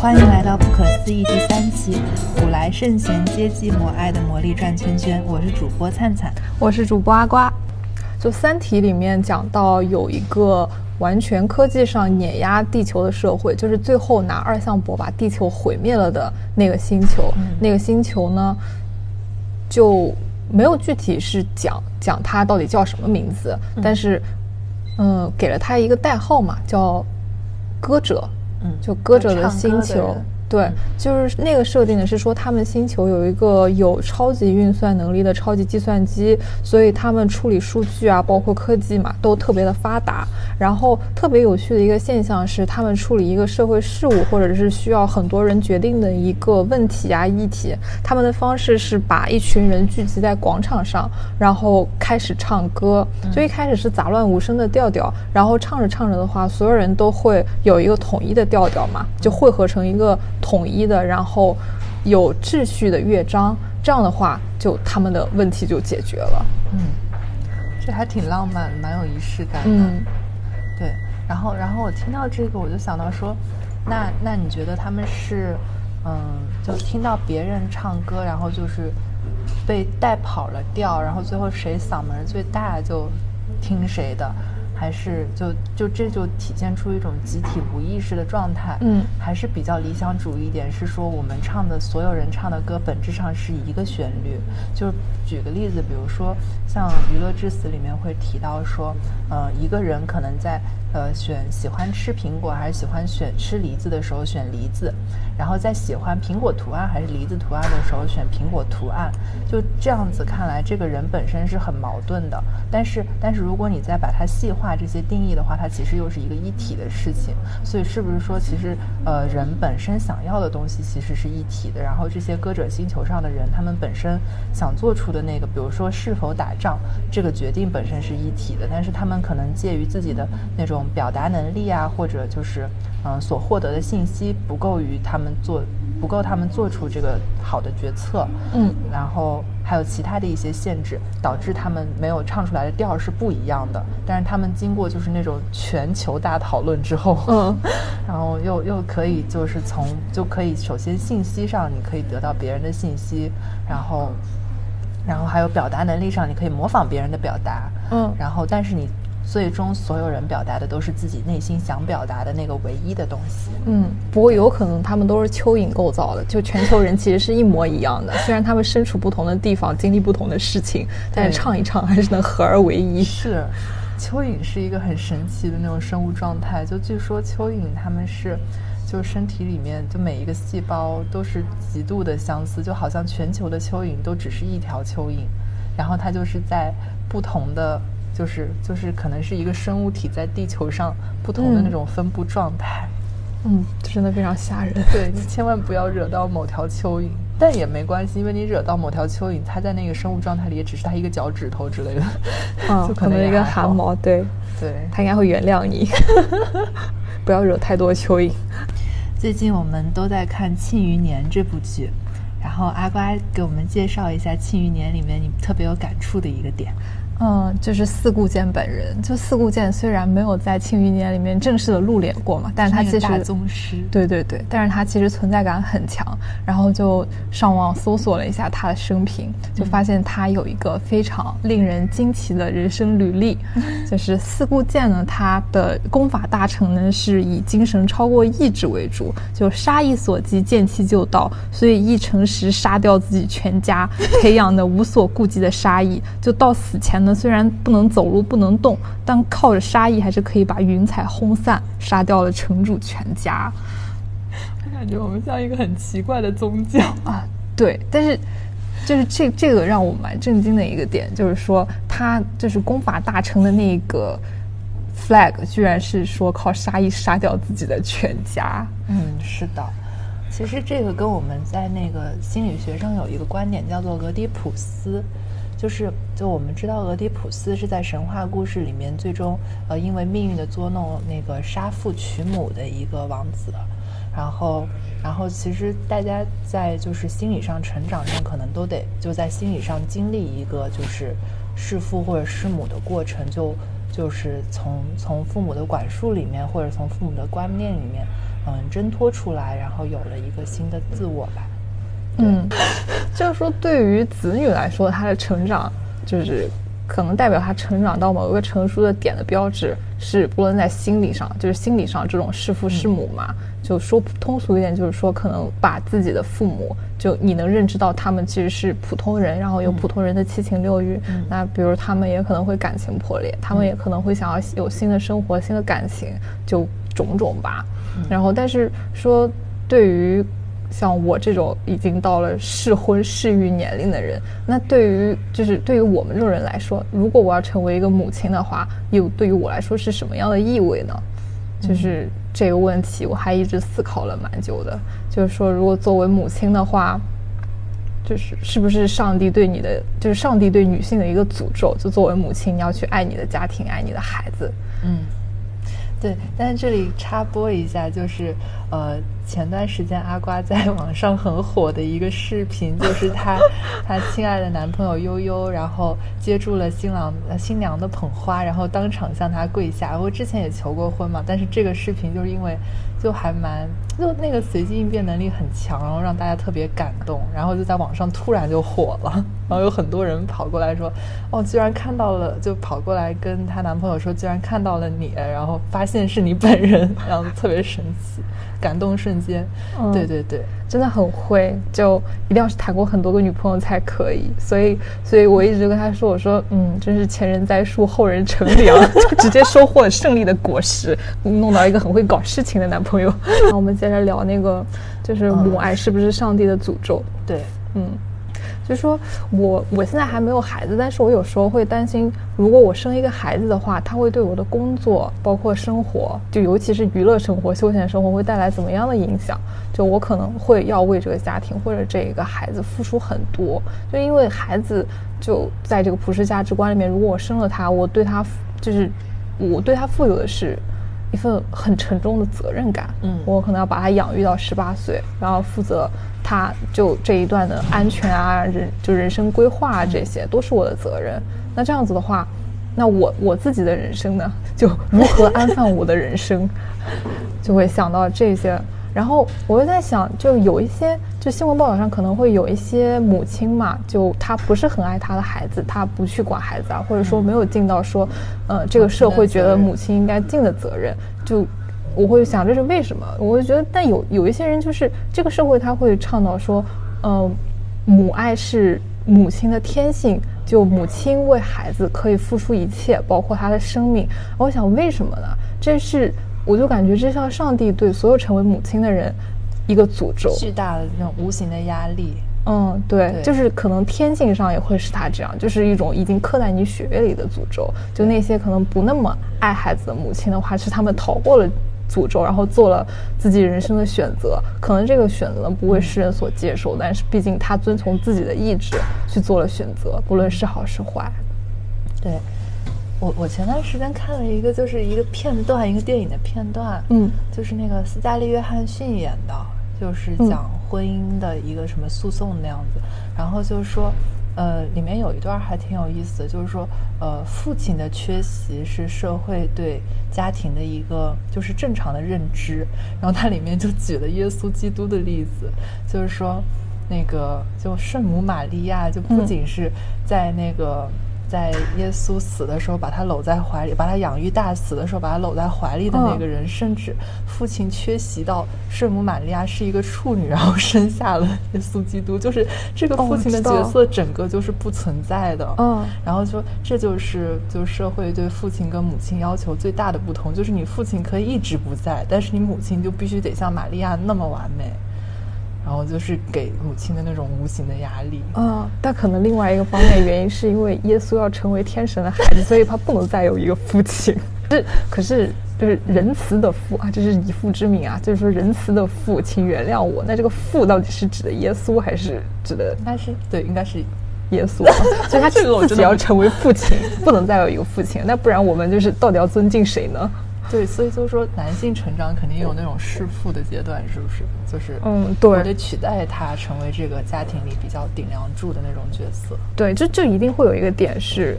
欢迎来到不可思议第三期，古来圣贤皆寂寞，爱的魔力转圈圈。我是主播灿灿，我是主播阿瓜。就《三体》里面讲到有一个完全科技上碾压地球的社会，就是最后拿二向箔把地球毁灭了的那个星球。那个星球呢，就没有具体是讲讲它到底叫什么名字，但是嗯，给了它一个代号嘛，叫歌者。嗯，就歌者的星球。对，就是那个设定的是说，他们星球有一个有超级运算能力的超级计算机，所以他们处理数据啊，包括科技嘛，都特别的发达。然后特别有趣的一个现象是，他们处理一个社会事务或者是需要很多人决定的一个问题啊议题，他们的方式是把一群人聚集在广场上，然后开始唱歌。就一开始是杂乱无声的调调，然后唱着唱着的话，所有人都会有一个统一的调调嘛，就汇合成一个。统一的，然后有秩序的乐章，这样的话，就他们的问题就解决了。嗯，这还挺浪漫，蛮有仪式感的。嗯，对。然后，然后我听到这个，我就想到说，那那你觉得他们是，嗯，就听到别人唱歌，然后就是被带跑了调，然后最后谁嗓门最大就听谁的。还是就就这就体现出一种集体无意识的状态，嗯，还是比较理想主义一点，是说我们唱的所有人唱的歌本质上是一个旋律。就举个例子，比如说像《娱乐至死》里面会提到说，呃，一个人可能在。呃，选喜欢吃苹果还是喜欢选吃梨子的时候选梨子，然后在喜欢苹果图案还是梨子图案的时候选苹果图案，就这样子看来，这个人本身是很矛盾的。但是，但是如果你再把它细化这些定义的话，它其实又是一个一体的事情。所以，是不是说，其实呃，人本身想要的东西其实是一体的？然后，这些歌者星球上的人，他们本身想做出的那个，比如说是否打仗这个决定本身是一体的，但是他们可能介于自己的那种。表达能力啊，或者就是，嗯，所获得的信息不够于他们做，不够他们做出这个好的决策，嗯，然后还有其他的一些限制，导致他们没有唱出来的调是不一样的。但是他们经过就是那种全球大讨论之后，嗯，然后又又可以就是从就可以首先信息上你可以得到别人的信息，然后，然后还有表达能力上你可以模仿别人的表达，嗯，然后但是你。最终，所有人表达的都是自己内心想表达的那个唯一的东西。嗯，不过有可能他们都是蚯蚓构造的，就全球人其实是一模一样的。虽然他们身处不同的地方，经历不同的事情，但是唱一唱还是能合而为一。是，蚯蚓是一个很神奇的那种生物状态。就据说蚯蚓他们是，就身体里面就每一个细胞都是极度的相似，就好像全球的蚯蚓都只是一条蚯蚓，然后它就是在不同的。就是就是可能是一个生物体在地球上不同的那种分布状态，嗯，真的非常吓人。对你千万不要惹到某条蚯蚓，但也没关系，因为你惹到某条蚯蚓，它在那个生物状态里也只是它一个脚趾头之类的，嗯，就可能一个汗毛，对对，它应该会原谅你，不要惹太多蚯蚓。最近我们都在看《庆余年》这部剧，然后阿瓜给我们介绍一下《庆余年》里面你特别有感触的一个点。嗯，就是四顾剑本人。就四顾剑虽然没有在《庆余年》里面正式的露脸过嘛，但是他其实大宗师。对对对，但是他其实存在感很强。然后就上网搜索了一下他的生平，就发现他有一个非常令人惊奇的人生履历。就是四顾剑呢，他的功法大成呢是以精神超过意志为主，就杀意所及，见气就到，所以一成时杀掉自己全家，培养的无所顾忌的杀意，就到死前。虽然不能走路、不能动，但靠着杀意还是可以把云彩轰散，杀掉了城主全家。感觉我们像一个很奇怪的宗教啊！对，但是就是这这个让我蛮震惊的一个点，就是说他就是功法大成的那个 flag，居然是说靠杀意杀掉自己的全家。嗯，是的。其实这个跟我们在那个心理学上有一个观点叫做俄狄浦斯。就是，就我们知道，俄狄浦斯是在神话故事里面最终，呃，因为命运的捉弄，那个杀父娶母的一个王子。然后，然后，其实大家在就是心理上成长上，可能都得就在心理上经历一个就是弑父或者弑母的过程，就就是从从父母的管束里面，或者从父母的观念里面，嗯挣脱出来，然后有了一个新的自我吧。嗯，就是说对于子女来说，他的成长就是可能代表他成长到某一个成熟的点的标志，是不论在心理上，就是心理上这种弑父弑母嘛。就说通俗一点，就是说可能把自己的父母，就你能认知到他们其实是普通人，然后有普通人的七情六欲。那比如他们也可能会感情破裂，他们也可能会想要有新的生活、新的感情，就种种吧。然后，但是说对于像我这种已经到了适婚适育年龄的人，那对于就是对于我们这种人来说，如果我要成为一个母亲的话，又对于我来说是什么样的意味呢？就是这个问题，我还一直思考了蛮久的。就是说，如果作为母亲的话，就是是不是上帝对你的，就是上帝对女性的一个诅咒？就作为母亲，你要去爱你的家庭，爱你的孩子。嗯，对。但是这里插播一下，就是呃。前段时间，阿瓜在网上很火的一个视频，就是她 她亲爱的男朋友悠悠，然后接住了新郎新娘的捧花，然后当场向她跪下。我之前也求过婚嘛，但是这个视频就是因为就还蛮就那个随机应变能力很强，然后让大家特别感动，然后就在网上突然就火了，然后有很多人跑过来说：“哦，居然看到了！”就跑过来跟她男朋友说：“居然看到了你！”然后发现是你本人，然后特别神奇。感动瞬间，对对对，真的很会，就一定要是谈过很多个女朋友才可以。所以，所以我一直跟他说，我说，嗯，真是前人栽树，后人乘凉，就直接收获了胜利的果实，弄到一个很会搞事情的男朋友。那我们接着聊那个，就是母爱是不是上帝的诅咒？对，嗯。就说我我现在还没有孩子，但是我有时候会担心，如果我生一个孩子的话，他会对我的工作，包括生活，就尤其是娱乐生活、休闲生活，会带来怎么样的影响？就我可能会要为这个家庭或者这个孩子付出很多，就因为孩子就在这个普世价值观里面，如果我生了他，我对他就是我对他负有的是。一份很沉重的责任感，嗯，我可能要把他养育到十八岁，然后负责他就这一段的安全啊，人就人生规划啊，这些都是我的责任。那这样子的话，那我我自己的人生呢，就如何安放我的人生，就会想到这些。然后我又在想，就有一些，就新闻报道上可能会有一些母亲嘛，就她不是很爱她的孩子，她不去管孩子啊，或者说没有尽到说，呃，这个社会觉得母亲应该尽的责任。就我会想这是为什么？我会觉得，但有有一些人就是这个社会他会倡导说，呃，母爱是母亲的天性，就母亲为孩子可以付出一切，包括她的生命。我想为什么呢？这是。我就感觉这像上帝对所有成为母亲的人一个诅咒，巨大的那种无形的压力。嗯，对，就是可能天性上也会是他这样，就是一种已经刻在你血液里的诅咒。就那些可能不那么爱孩子的母亲的话，是他们逃过了诅咒，然后做了自己人生的选择。可能这个选择不为世人所接受，但是毕竟他遵从自己的意志去做了选择，不论是好是坏。对。我我前段时间看了一个，就是一个片段，一个电影的片段，嗯，就是那个斯嘉丽·约翰逊演的，就是讲婚姻的一个什么诉讼那样子。然后就是说，呃，里面有一段还挺有意思的，就是说，呃，父亲的缺席是社会对家庭的一个就是正常的认知。然后它里面就举了耶稣基督的例子，就是说，那个就圣母玛利亚就不仅是在那个。在耶稣死的时候，把他搂在怀里，把他养育大死的时候，把他搂在怀里的那个人，甚至父亲缺席到圣母玛利亚是一个处女，然后生下了耶稣基督，就是这个父亲的角色整个就是不存在的。嗯，然后说这就是就社会对父亲跟母亲要求最大的不同，就是你父亲可以一直不在，但是你母亲就必须得像玛利亚那么完美。然后就是给母亲的那种无形的压力。嗯，但可能另外一个方面原因是因为耶稣要成为天神的孩子，所以他不能再有一个父亲。是，可是就是仁慈的父啊，这是以父之名啊，就是说仁慈的父，请原谅我。那这个父到底是指的耶稣，还是指的？应该是对，应该是耶稣。所以他自己要成为父亲，不能再有一个父亲。那不然我们就是到底要尊敬谁呢？对，所以就是说，男性成长肯定有那种弑父的阶段，是不是？就是嗯，对，我得取代他成为这个家庭里比较顶梁柱的那种角色。对，就就一定会有一个点是，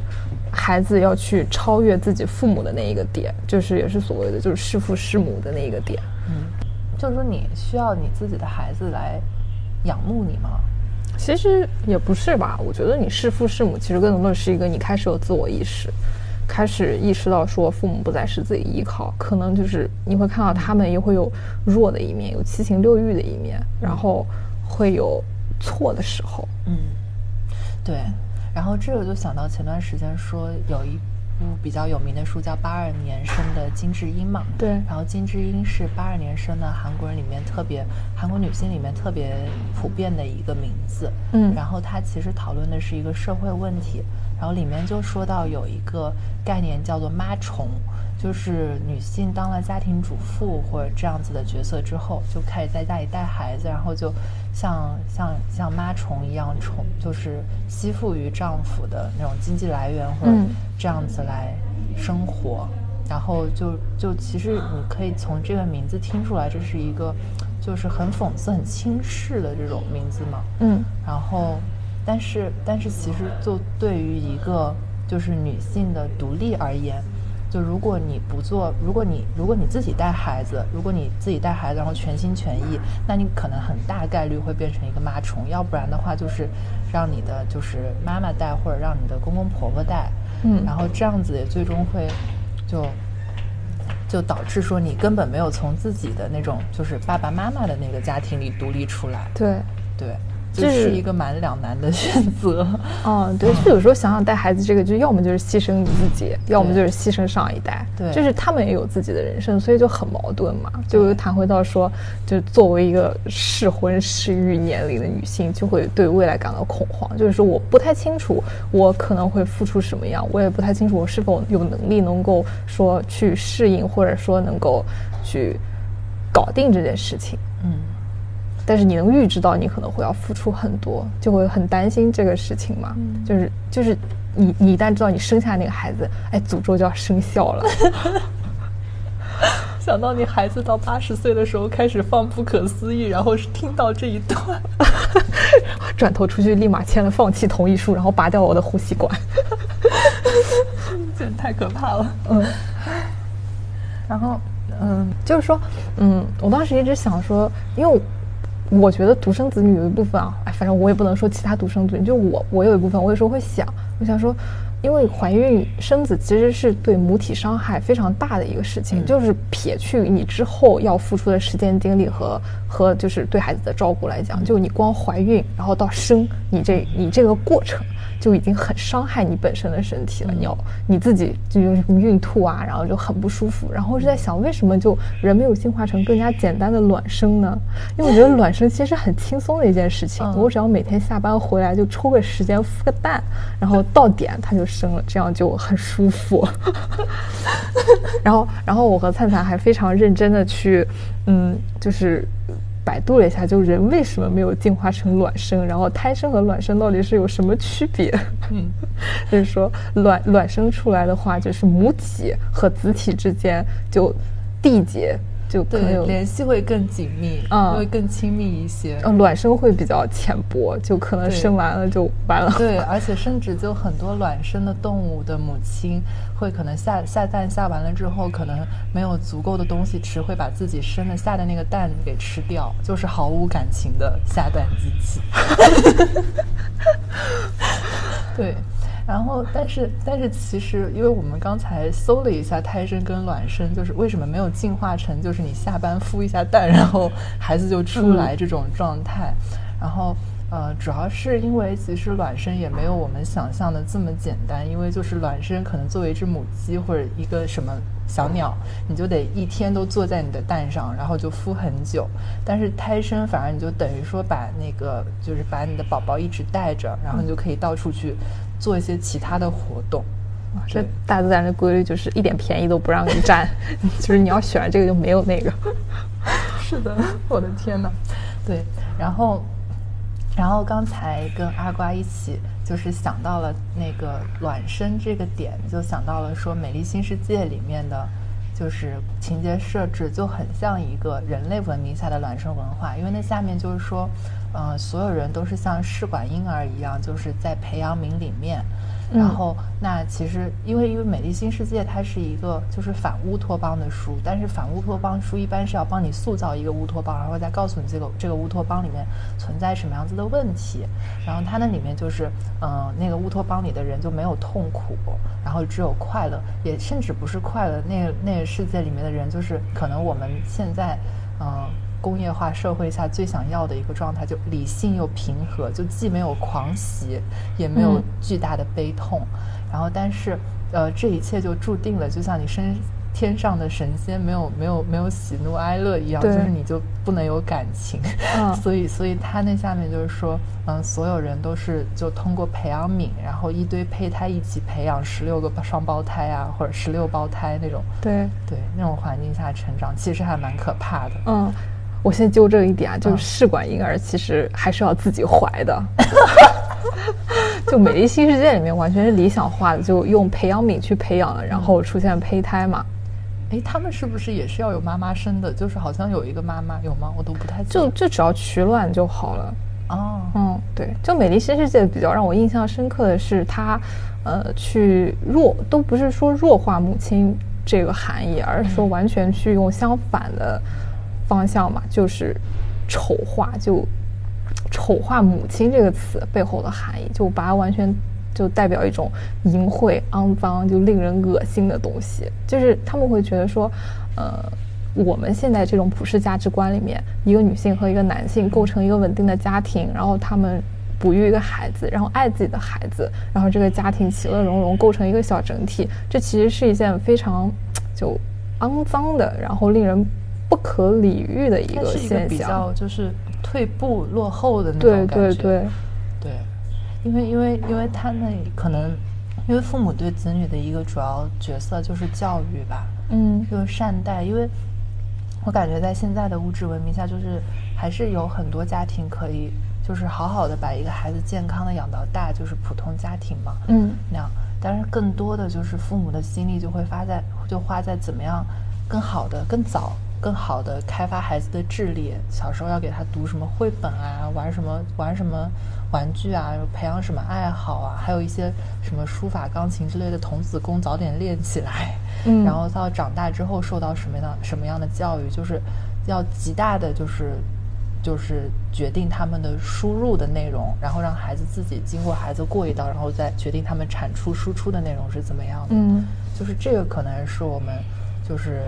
孩子要去超越自己父母的那一个点，就是也是所谓的就是弑父弑母的那一个点。嗯，就是说你需要你自己的孩子来仰慕你吗？其实也不是吧，我觉得你弑父弑母，其实更多的是一个你开始有自我意识，开始意识到说父母不再是自己依靠，可能就是你会看到他们也会有弱的一面，有七情六欲的一面，然后会有错的时候。嗯，对。然后这个就想到前段时间说有一。部比较有名的书叫《八二年生的金智英》嘛，对。然后金智英是八二年生的韩国人里面特别，韩国女性里面特别普遍的一个名字。嗯。然后她其实讨论的是一个社会问题，然后里面就说到有一个概念叫做“妈虫”。就是女性当了家庭主妇或者这样子的角色之后，就开始在家里带孩子，然后就像像像妈虫一样宠，就是吸附于丈夫的那种经济来源或者这样子来生活。然后就就其实你可以从这个名字听出来，这是一个就是很讽刺、很轻视的这种名字嘛。嗯。然后，但是但是其实就对于一个就是女性的独立而言。就如果你不做，如果你如果你自己带孩子，如果你自己带孩子，然后全心全意，那你可能很大概率会变成一个妈虫。要不然的话，就是让你的就是妈妈带，或者让你的公公婆婆带，嗯，然后这样子也最终会就就导致说你根本没有从自己的那种就是爸爸妈妈的那个家庭里独立出来。对对。这是一个蛮两难的选择。嗯，对，就有时候想想带孩子这个，就要么就是牺牲你自己，要么就是牺牲上一代。对，就是他们也有自己的人生，所以就很矛盾嘛。就谈回到说，就作为一个适婚适育年龄的女性，就会对未来感到恐慌。就是说，我不太清楚我可能会付出什么样，我也不太清楚我是否有能力能够说去适应，或者说能够去搞定这件事情。嗯。但是你能预知到你可能会要付出很多，就会很担心这个事情嘛？就是就是你你一旦知道你生下那个孩子，哎，诅咒就要生效了。想到你孩子到八十岁的时候开始放不可思议，然后是听到这一段，转头出去立马签了放弃同意书，然后拔掉我的呼吸管，真太可怕了。嗯，然后嗯，就是说嗯，我当时一直想说，因为。我觉得独生子女有一部分啊，哎，反正我也不能说其他独生子女，就我，我有一部分，我有时候会想，我想说，因为怀孕生子其实是对母体伤害非常大的一个事情，就是撇去你之后要付出的时间精力和和就是对孩子的照顾来讲，就你光怀孕然后到生，你这你这个过程。就已经很伤害你本身的身体了，你要你自己就有什么孕吐啊，然后就很不舒服。然后是在想，为什么就人没有进化成更加简单的卵生呢？因为我觉得卵生其实很轻松的一件事情，我只要每天下班回来就抽个时间孵个蛋，然后到点它就生了，这样就很舒服。然后，然后我和灿灿还非常认真的去，嗯，就是。百度了一下，就人为什么没有进化成卵生？然后胎生和卵生到底是有什么区别？嗯，就是说卵卵生出来的话，就是母体和子体之间就缔结。就对联系会更紧密，嗯，会更亲密一些。嗯，卵生会比较浅薄，就可能生完了就完了。对，而且甚至就很多卵生的动物的母亲会可能下下蛋下完了之后，可能没有足够的东西吃，会把自己生的下的那个蛋给吃掉，就是毫无感情的下蛋机器。对。然后，但是，但是，其实，因为我们刚才搜了一下胎生跟卵生，就是为什么没有进化成，就是你下班孵一下蛋，然后孩子就出来这种状态。然后，呃，主要是因为其实卵生也没有我们想象的这么简单，因为就是卵生可能作为一只母鸡或者一个什么小鸟，你就得一天都坐在你的蛋上，然后就孵很久。但是胎生反而你就等于说把那个就是把你的宝宝一直带着，然后你就可以到处去。做一些其他的活动，这大自然的规律就是一点便宜都不让你占，就是你要选这个就没有那个。是的，我的天哪！对，然后，然后刚才跟阿瓜一起就是想到了那个卵生这个点，就想到了说《美丽新世界》里面的，就是情节设置就很像一个人类文明下的卵生文化，因为那下面就是说。呃，所有人都是像试管婴儿一样，就是在培养皿里面，然后那其实因为因为《美丽新世界》它是一个就是反乌托邦的书，但是反乌托邦书一般是要帮你塑造一个乌托邦，然后再告诉你这个这个乌托邦里面存在什么样子的问题。然后它那里面就是嗯，那个乌托邦里的人就没有痛苦，然后只有快乐，也甚至不是快乐。那那个世界里面的人就是可能我们现在嗯。工业化社会下最想要的一个状态，就理性又平和，就既没有狂喜，也没有巨大的悲痛。然后，但是，呃，这一切就注定了，就像你身天上的神仙没有没有没有喜怒哀乐一样，就是你就不能有感情。所以，所以他那下面就是说，嗯，所有人都是就通过培养皿，然后一堆胚胎一起培养十六个双胞胎啊，或者十六胞胎那种。对对，那种环境下成长，其实还蛮可怕的。嗯。我先纠正一点啊，就是试管婴儿其实还是要自己怀的。就《美丽新世界》里面完全是理想化的，就用培养皿去培养了，然后出现胚胎嘛。哎，他们是不是也是要有妈妈生的？就是好像有一个妈妈有吗？我都不太就就只要取卵就好了。哦，嗯，对，就《美丽新世界》比较让我印象深刻的是，他呃去弱都不是说弱化母亲这个含义，而是说完全去用相反的。方向嘛，就是丑化，就丑化母亲这个词背后的含义，就把它完全就代表一种淫秽、肮脏、就令人恶心的东西。就是他们会觉得说，呃，我们现在这种普世价值观里面，一个女性和一个男性构成一个稳定的家庭，然后他们哺育一个孩子，然后爱自己的孩子，然后这个家庭其乐融融，构成一个小整体。这其实是一件非常就肮脏的，然后令人。不可理喻的一个现象，比较就是退步落后的那种感觉。对对对，对，因为因为因为他那可能，因为父母对子女的一个主要角色就是教育吧，嗯，就是善待。因为我感觉在现在的物质文明下，就是还是有很多家庭可以就是好好的把一个孩子健康的养到大，就是普通家庭嘛，嗯，那样。但是更多的就是父母的心力就会发在就花在怎么样更好的更早。更好的开发孩子的智力，小时候要给他读什么绘本啊，玩什么玩什么玩具啊，培养什么爱好啊，还有一些什么书法、钢琴之类的童子功早点练起来。嗯，然后到长大之后受到什么样什么样的教育，就是要极大的就是就是决定他们的输入的内容，然后让孩子自己经过孩子过一道，然后再决定他们产出输出的内容是怎么样的。嗯，就是这个可能是我们就是。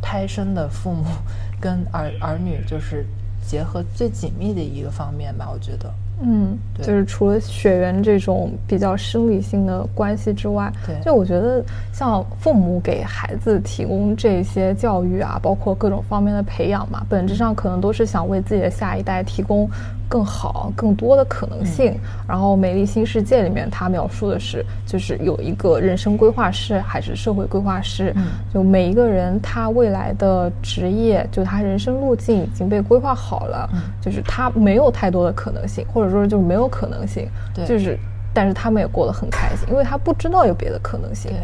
胎生的父母 跟儿儿女就是结合最紧密的一个方面吧，我觉得。嗯，就是除了血缘这种比较生理性的关系之外，对，就我觉得像父母给孩子提供这些教育啊，包括各种方面的培养嘛，本质上可能都是想为自己的下一代提供更好、更多的可能性。然后《美丽新世界》里面，他描述的是，就是有一个人生规划师还是社会规划师，就每一个人他未来的职业，就他人生路径已经被规划好了，就是他没有太多的可能性，或者。有时候就是没有可能性，对，就是，但是他们也过得很开心，因为他不知道有别的可能性。对。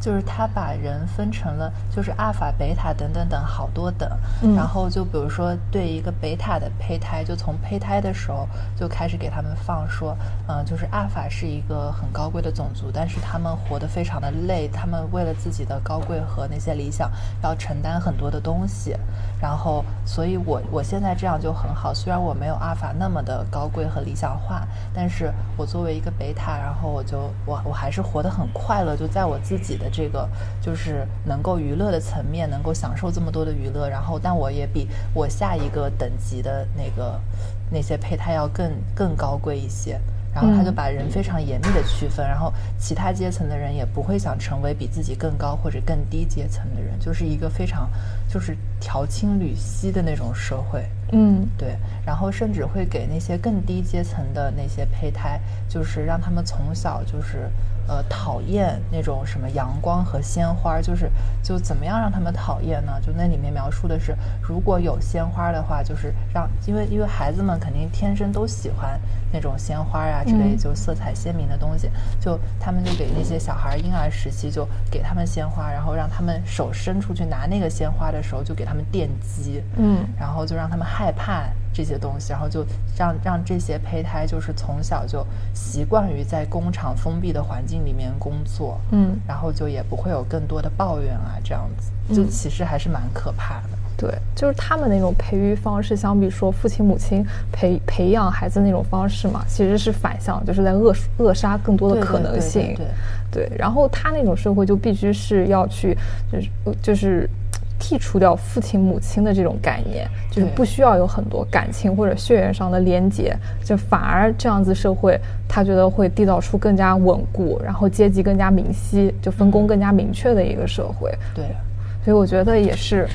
就是他把人分成了，就是阿尔法、贝塔等等等好多等，然后就比如说对一个贝塔的胚胎，就从胚胎的时候就开始给他们放说，嗯，就是阿尔法是一个很高贵的种族，但是他们活得非常的累，他们为了自己的高贵和那些理想要承担很多的东西，然后所以我我现在这样就很好，虽然我没有阿尔法那么的高贵和理想化，但是我作为一个贝塔，然后我就我我还是活得很快乐，就在我自己的。这个就是能够娱乐的层面，能够享受这么多的娱乐，然后但我也比我下一个等级的那个那些胚胎要更更高贵一些。然后他就把人非常严密的区分，然后其他阶层的人也不会想成为比自己更高或者更低阶层的人，就是一个非常就是调清缕析的那种社会。嗯，对。然后甚至会给那些更低阶层的那些胚胎，就是让他们从小就是。呃，讨厌那种什么阳光和鲜花，就是就怎么样让他们讨厌呢？就那里面描述的是，如果有鲜花的话，就是让，因为因为孩子们肯定天生都喜欢那种鲜花啊之类，就色彩鲜明的东西，就他们就给那些小孩婴儿时期就给他们鲜花，然后让他们手伸出去拿那个鲜花的时候就给他们电击，嗯，然后就让他们害怕这些东西，然后就让让这些胚胎就是从小就习惯于在工厂封闭的环境里面工作，嗯，然后就也不会有更多的抱怨啊，这样子，就其实还是蛮可怕的。对，就是他们那种培育方式，相比说父亲母亲培培养孩子那种方式嘛，其实是反向，就是在扼扼杀更多的可能性。对，对。然后他那种社会就必须是要去，就是就是剔除掉父亲母亲的这种概念，就是不需要有很多感情或者血缘上的连结，就反而这样子社会，他觉得会缔造出更加稳固，然后阶级更加明晰，就分工更加明确的一个社会。对，所以我觉得也是。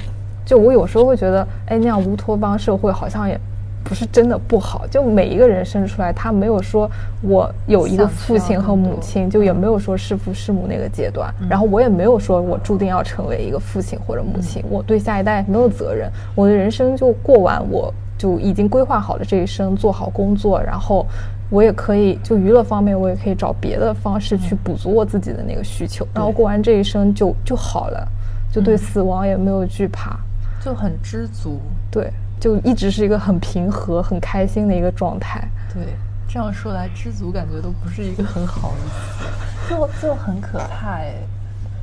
就我有时候会觉得，哎，那样乌托邦社会好像也不是真的不好。就每一个人生出来，他没有说我有一个父亲和母亲，就也没有说弑父弑母那个阶段。然后我也没有说我注定要成为一个父亲或者母亲，我对下一代没有责任。我的人生就过完，我就已经规划好了这一生，做好工作，然后我也可以就娱乐方面，我也可以找别的方式去补足我自己的那个需求。然后过完这一生就就好了，就对死亡也没有惧怕。就很知足，对，就一直是一个很平和、很开心的一个状态。对，这样说来，知足感觉都不是一个很好的词，就就很可怕哎。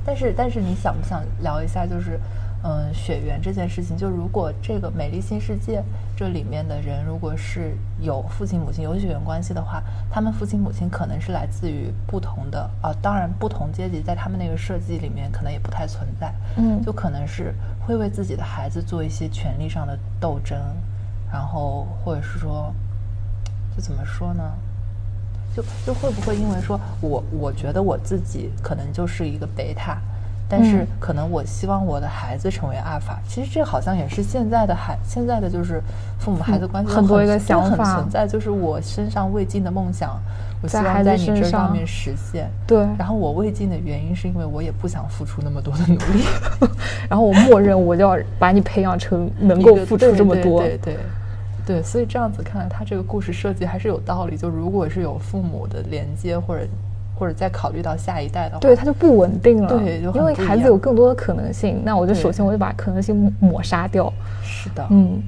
但是，但是你想不想聊一下，就是？嗯，血缘这件事情，就如果这个美丽新世界这里面的人，如果是有父亲母亲有血缘关系的话，他们父亲母亲可能是来自于不同的啊，当然不同阶级在他们那个设计里面可能也不太存在，嗯，就可能是会为自己的孩子做一些权利上的斗争，然后或者是说，就怎么说呢？就就会不会因为说我我觉得我自己可能就是一个贝塔。但是可能我希望我的孩子成为阿尔法，其实这好像也是现在的孩现在的就是父母孩子关系很多一个想法存在，就是我身上未尽的梦想，我希望在你这上面实现。对，然后我未尽的原因是因为我也不想付出那么多的努力，然后我默认我就要把你培养成能够付出这么多。对对对，所以这样子看来，他这个故事设计还是有道理。就如果是有父母的连接或者。或者再考虑到下一代的话，对它就不稳定了。对，因为孩子有更多的可能性，那我就首先我就把可能性抹杀掉。是的，嗯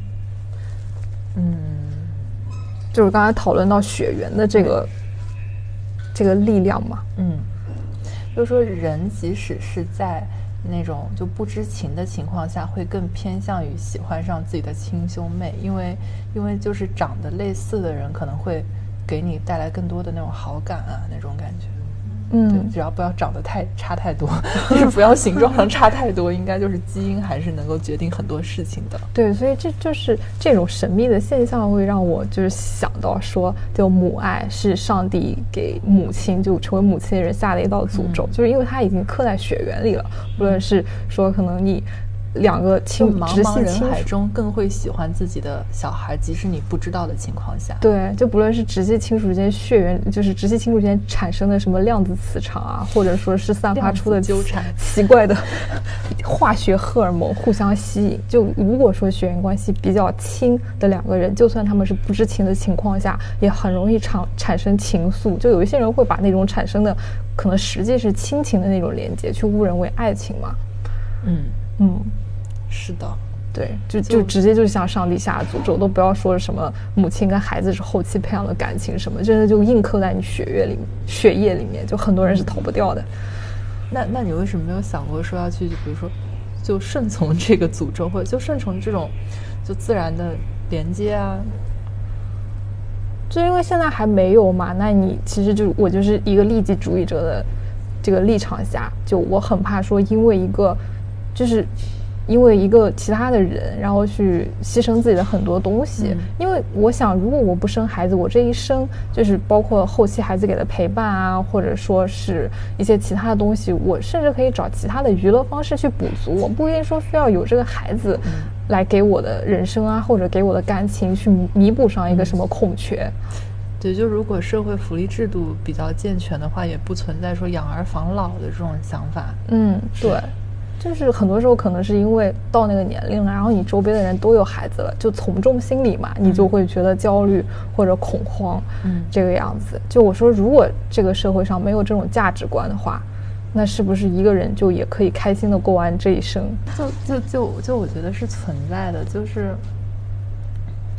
嗯，就是刚才讨论到血缘的这个这个力量嘛，嗯，就是说人即使是在那种就不知情的情况下，会更偏向于喜欢上自己的亲兄妹，因为因为就是长得类似的人可能会。给你带来更多的那种好感啊，那种感觉，嗯，只要不要长得太差太多，就是不要形状上差太多，应该就是基因还是能够决定很多事情的。对，所以这就是这种神秘的现象，会让我就是想到说，就母爱是上帝给母亲就成为母亲的人下的一道诅咒，就是因为它已经刻在血缘里了，无论是说可能你。两个亲茫茫人海中更会喜欢自己的小孩，即使你不知道的情况下。对，就不论是直系亲属间血缘，就是直系亲属间产生的什么量子磁场啊，或者说是散发出的纠缠奇怪的化学荷尔蒙互相吸引。就如果说血缘关系比较亲的两个人，就算他们是不知情的情况下，也很容易产产生情愫。就有一些人会把那种产生的可能实际是亲情的那种连接，去误认为爱情嘛。嗯嗯。是的，对，就就直接就像上帝下的诅咒，都不要说什么母亲跟孩子是后期培养的感情什么，真的就印刻在你血液里、血液里面，就很多人是逃不掉的。那那你为什么没有想过说要去，比如说，就顺从这个诅咒，或者就顺从这种就自然的连接啊？就因为现在还没有嘛，那你其实就我就是一个利己主义者的这个立场下，就我很怕说因为一个就是。因为一个其他的人，然后去牺牲自己的很多东西。因为我想，如果我不生孩子，我这一生就是包括后期孩子给的陪伴啊，或者说是一些其他的东西，我甚至可以找其他的娱乐方式去补足。我不一定说非要有这个孩子来给我的人生啊，或者给我的感情去弥补上一个什么空缺。对，就如果社会福利制度比较健全的话，也不存在说养儿防老的这种想法。嗯，对。就是很多时候可能是因为到那个年龄了，然后你周边的人都有孩子了，就从众心理嘛，你就会觉得焦虑或者恐慌，嗯，这个样子。就我说，如果这个社会上没有这种价值观的话，那是不是一个人就也可以开心的过完这一生？就就就就我觉得是存在的，就是。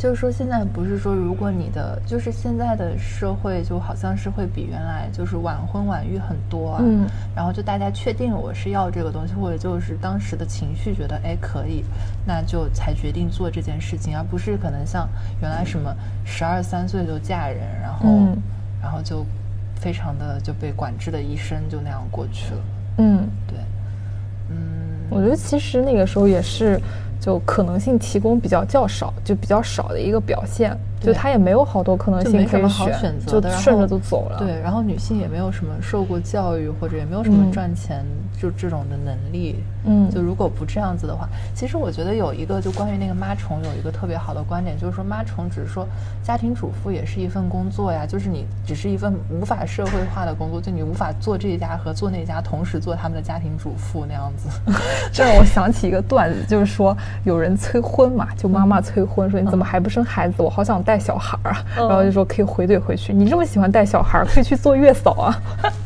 就是说，现在不是说，如果你的就是现在的社会，就好像是会比原来就是晚婚晚育很多啊。嗯。然后就大家确定我是要这个东西，或者就是当时的情绪觉得哎可以，那就才决定做这件事情，而不是可能像原来什么十二三岁就嫁人，然后然后就非常的就被管制的一生就那样过去了。嗯，对。嗯，我觉得其实那个时候也是。就可能性提供比较较少，就比较少的一个表现。就他也没有好多可能性可以选，就顺着就走了。对，然后女性也没有什么受过教育，或者也没有什么赚钱就这种的能力。嗯，就如果不这样子的话，其实我觉得有一个就关于那个妈虫有一个特别好的观点，就是说妈虫只是说家庭主妇也是一份工作呀，就是你只是一份无法社会化的工作，就你无法做这家和做那家同时做他们的家庭主妇那样子。这让我想起一个段子，就是说有人催婚嘛，就妈妈催婚说你怎么还不生孩子？我好想带。小孩啊，然后就说可以回怼回去。你这么喜欢带小孩，可以去做月嫂啊！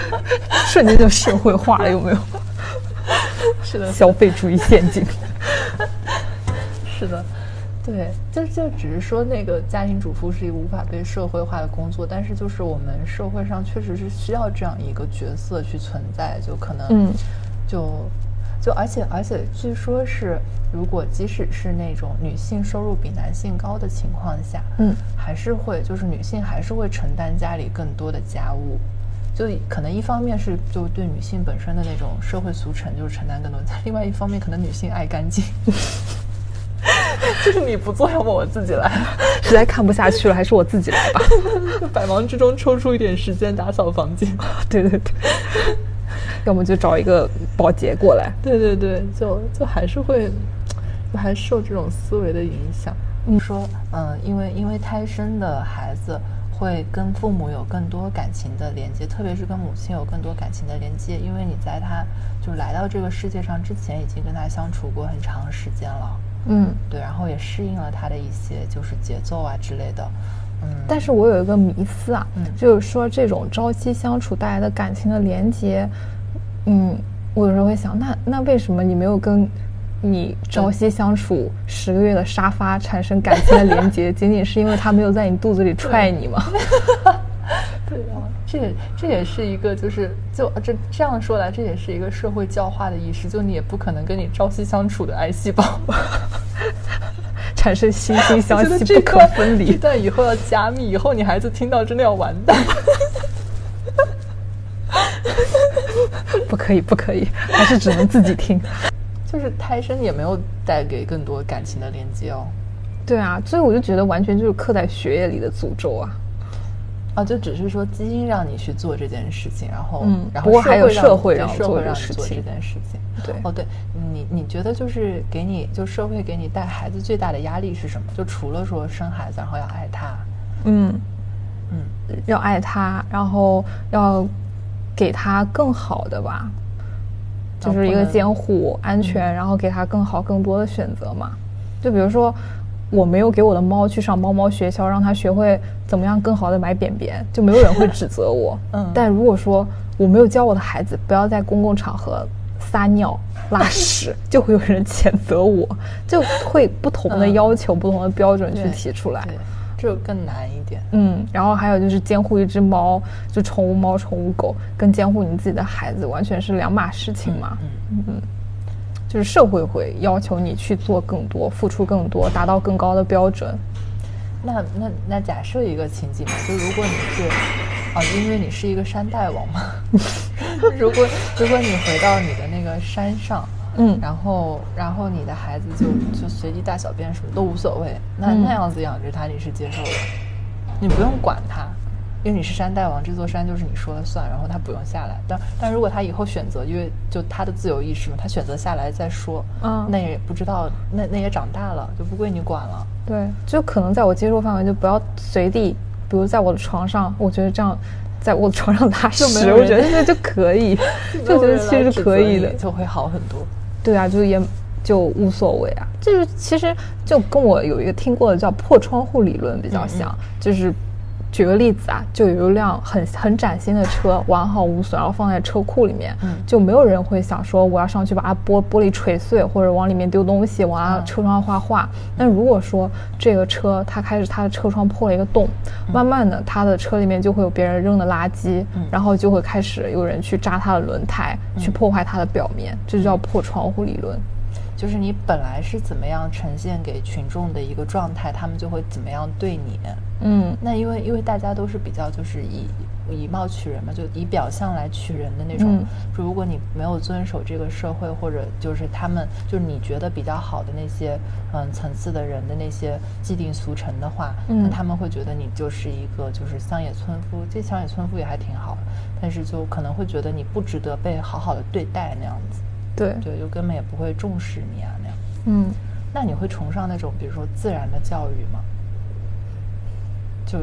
瞬间就社会化了，有没有？是的，消费主义陷阱。是的，对，就就只是说那个家庭主妇是一个无法被社会化的工作，但是就是我们社会上确实是需要这样一个角色去存在，就可能，嗯，就。就而且而且，据说是，如果即使是那种女性收入比男性高的情况下，嗯，还是会就是女性还是会承担家里更多的家务，就可能一方面是就对女性本身的那种社会俗成就是承担更多，另外一方面可能女性爱干净，就是你不做，要么我自己来，实在看不下去了，还是我自己来吧，百忙之中抽出一点时间打扫房间，对对对。要么就找一个保洁过来。对对对，就就还是会，就还受这种思维的影响。你说，嗯，因为因为胎生的孩子会跟父母有更多感情的连接，特别是跟母亲有更多感情的连接，因为你在他就来到这个世界上之前，已经跟他相处过很长时间了。嗯，对，然后也适应了他的一些就是节奏啊之类的。嗯，但是我有一个迷思啊，就是说这种朝夕相处带来的感情的连接。嗯，我有时候会想，那那为什么你没有跟你朝夕相处十个月的沙发产生感情的连接？仅仅是因为他没有在你肚子里踹你吗？对啊，这也这也是一个，就是就这这样说来，这也是一个社会教化的意识。就你也不可能跟你朝夕相处的癌细胞 产生惺惺相惜、不可分离。但以后要加密，以后你孩子听到真的要完蛋。不可以，不可以，还是只能自己听。就是胎生也没有带给更多感情的连接哦。对啊，所以我就觉得完全就是刻在血液里的诅咒啊！啊，就只是说基因让你去做这件事情，然后，嗯，然后还有社会让你做这件事情。对，哦，对你，你觉得就是给你就社会给你带孩子最大的压力是什么？就除了说生孩子，然后要爱他，嗯嗯，要爱他，然后要。给他更好的吧，就是一个监护安全，然后给他更好更多的选择嘛。就比如说，我没有给我的猫去上猫猫学校，让它学会怎么样更好的买便便，就没有人会指责我。嗯。但如果说我没有教我的孩子不要在公共场合撒尿拉屎，就会有人 谴责我，就会不同的要求、不同的标准去提出来。这更难一点，嗯，然后还有就是监护一只猫，就宠物猫、宠物狗，跟监护你自己的孩子完全是两码事情嘛，嗯嗯，就是社会会要求你去做更多、付出更多、达到更高的标准。那那那假设一个情景嘛，就如果你是，啊，因为你是一个山大王嘛，如果如果你回到你的那个山上。嗯，然后，然后你的孩子就就随地大小便什么都无所谓，那那样子养着他你是接受的，你不用管他，因为你是山大王，这座山就是你说了算，然后他不用下来。但但如果他以后选择，因为就他的自由意识嘛，他选择下来再说，嗯，那也不知道，那那也长大了，就不归你管了。对，就可能在我接受范围，就不要随地，比如在我的床上，我觉得这样。在我床上 拉屎，我觉得这就可以，就觉得其实是可以的，就会好很多。对啊，就也就无所谓啊。就是其实就跟我有一个听过的叫破窗户理论比较像，就是举个例子啊，就有一辆很很崭新的车，完好无损，然后放在车库里面，就没有人会想说我要上去把它玻玻璃锤碎，或者往里面丢东西，往它车窗画画。但如果说这个车它开始它的车窗破了一个洞，慢慢的它的车里面就会有别人扔的垃圾，然后就会开始有人去扎它的轮胎，去破坏它的表面，这就叫破窗户理论。就是你本来是怎么样呈现给群众的一个状态，他们就会怎么样对你。嗯，那因为因为大家都是比较就是以以貌取人嘛，就以表象来取人的那种。就如果你没有遵守这个社会或者就是他们就是你觉得比较好的那些嗯层次的人的那些既定俗成的话，那他们会觉得你就是一个就是乡野村夫。这乡野村夫也还挺好，但是就可能会觉得你不值得被好好的对待那样子。对对，就根本也不会重视你啊那样。嗯，那你会崇尚那种比如说自然的教育吗？就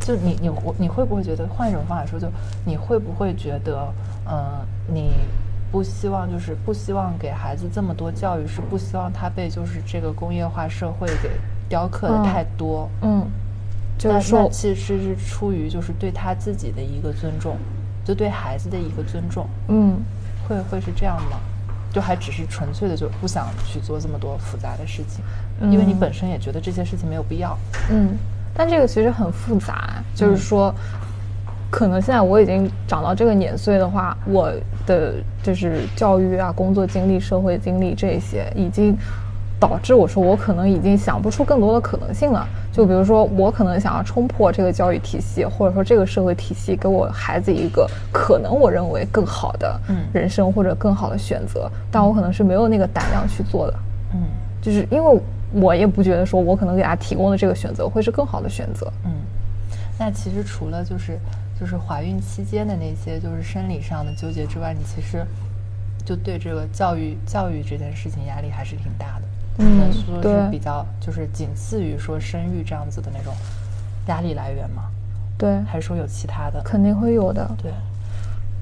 就你你会你会不会觉得换一种方法说，就你会不会觉得，嗯，你不希望就是不希望给孩子这么多教育，是不希望他被就是这个工业化社会给雕刻的太多？嗯，就是说其实是出于就是对他自己的一个尊重，就对孩子的一个尊重。嗯。会会是这样吗？就还只是纯粹的就不想去做这么多复杂的事情，因为你本身也觉得这些事情没有必要。嗯，但这个其实很复杂，就是说，可能现在我已经长到这个年岁的话，我的就是教育啊、工作经历、社会经历这些已经。导致我说我可能已经想不出更多的可能性了。就比如说，我可能想要冲破这个教育体系，或者说这个社会体系给我孩子一个可能我认为更好的人生或者更好的选择，但我可能是没有那个胆量去做的。嗯，就是因为我也不觉得说我可能给他提供的这个选择会是更好的选择。嗯，那其实除了就是就是怀孕期间的那些就是生理上的纠结之外，你其实就对这个教育教育这件事情压力还是挺大的。嗯，说是比较就是仅次于说生育这样子的那种压力来源吗？对，还是说有其他的？肯定会有的。对，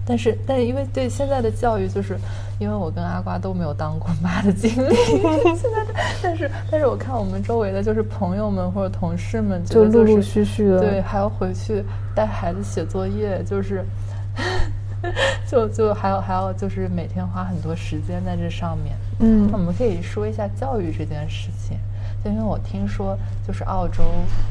但是但因为对现在的教育，就是因为我跟阿瓜都没有当过妈的经历，现在但是但是我看我们周围的就是朋友们或者同事们，就陆陆续续的，对，还要回去带孩子写作业，就是。就就还有还有就是每天花很多时间在这上面，嗯，那我们可以说一下教育这件事情，就因为我听说就是澳洲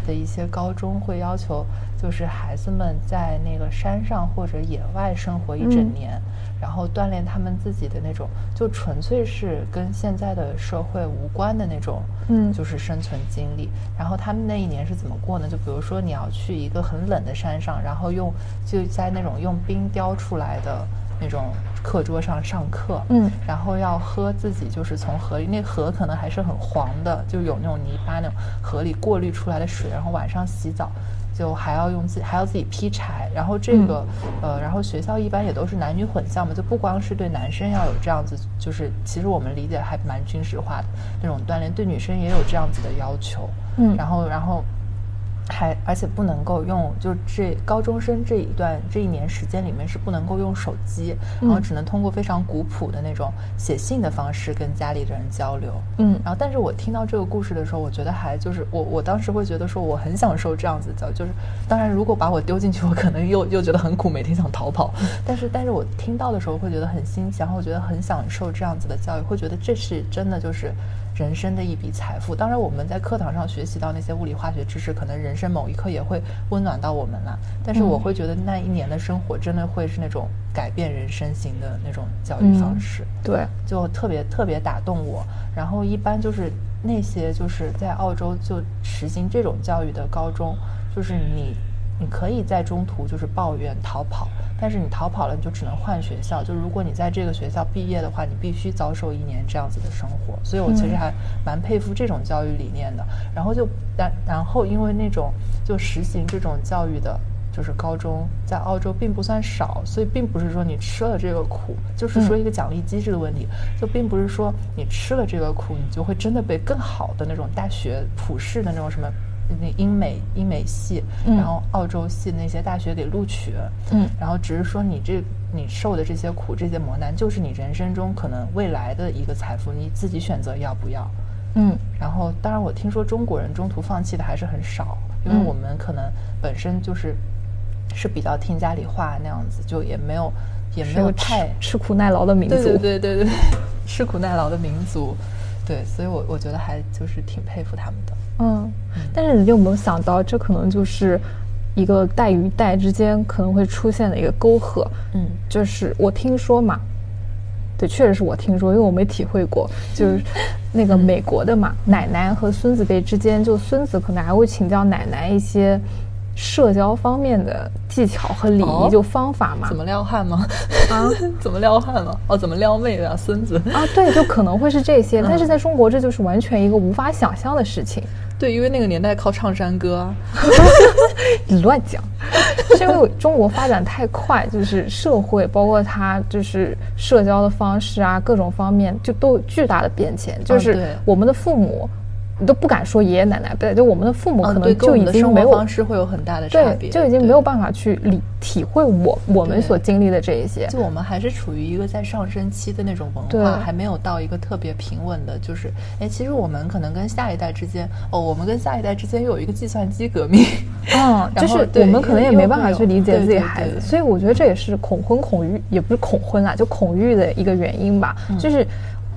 的一些高中会要求，就是孩子们在那个山上或者野外生活一整年。然后锻炼他们自己的那种，就纯粹是跟现在的社会无关的那种，嗯，就是生存经历。然后他们那一年是怎么过呢？就比如说你要去一个很冷的山上，然后用就在那种用冰雕出来的那种课桌上上课，嗯，然后要喝自己就是从河里，那河可能还是很黄的，就有那种泥巴那种河里过滤出来的水，然后晚上洗澡。就还要用自还要自己劈柴，然后这个呃，然后学校一般也都是男女混校嘛，就不光是对男生要有这样子，就是其实我们理解还蛮军事化的那种锻炼，对女生也有这样子的要求，嗯，然后然后。还而且不能够用，就这高中生这一段这一年时间里面是不能够用手机，然后只能通过非常古朴的那种写信的方式跟家里的人交流。嗯，然后但是我听到这个故事的时候，我觉得还就是我我当时会觉得说我很享受这样子教，就是当然如果把我丢进去，我可能又又觉得很苦，每天想逃跑。但是但是我听到的时候会觉得很新奇，然后我觉得很享受这样子的教育，会觉得这是真的就是。人生的一笔财富。当然，我们在课堂上学习到那些物理化学知识，可能人生某一刻也会温暖到我们了。但是，我会觉得那一年的生活真的会是那种改变人生型的那种教育方式。对，就特别特别打动我。然后，一般就是那些就是在澳洲就实行这种教育的高中，就是你。你可以在中途就是抱怨逃跑，但是你逃跑了，你就只能换学校。就如果你在这个学校毕业的话，你必须遭受一年这样子的生活。所以我其实还蛮佩服这种教育理念的。然后就然然后因为那种就实行这种教育的，就是高中在澳洲并不算少，所以并不是说你吃了这个苦，就是说一个奖励机制的问题，就并不是说你吃了这个苦，你就会真的被更好的那种大学普世的那种什么。那英美英美系，然后澳洲系那些大学给录取，嗯，然后只是说你这你受的这些苦这些磨难，就是你人生中可能未来的一个财富，你自己选择要不要，嗯，然后当然我听说中国人中途放弃的还是很少，因为我们可能本身就是是比较听家里话那样子，就也没有也没有太吃苦耐劳的民族，对对对对，吃苦耐劳的民族，对，所以我我觉得还就是挺佩服他们的。嗯，但是你有没有想到，这可能就是一个代与代之间可能会出现的一个沟壑？嗯，就是我听说嘛。对，确实是我听说，因为我没体会过。就是那个美国的嘛，奶奶和孙子辈之间，就孙子可能还会请教奶奶一些社交方面的技巧和礼仪，就方法嘛。怎么撩汉吗？啊？怎么撩汉吗？哦，怎么撩妹的孙子？啊，对，就可能会是这些。但是在中国，这就是完全一个无法想象的事情。对，因为那个年代靠唱山歌，你乱讲。是因为中国发展太快，就是社会包括它就是社交的方式啊，各种方面就都有巨大的变迁。就是我们的父母。你都不敢说爷爷奶奶，对，就我们的父母可能就已经没有方式会有很大的差别，就已经没有办法去理体会我我们所经历的这一些。就我们还是处于一个在上升期的那种文化，还没有到一个特别平稳的。就是，哎，其实我们可能跟下一代之间，哦，我们跟下一代之间又有一个计算机革命。嗯，就是我们可能也没办法去理解自己孩子，所以我觉得这也是恐婚恐育，也不是恐婚啦，就恐育的一个原因吧，就是。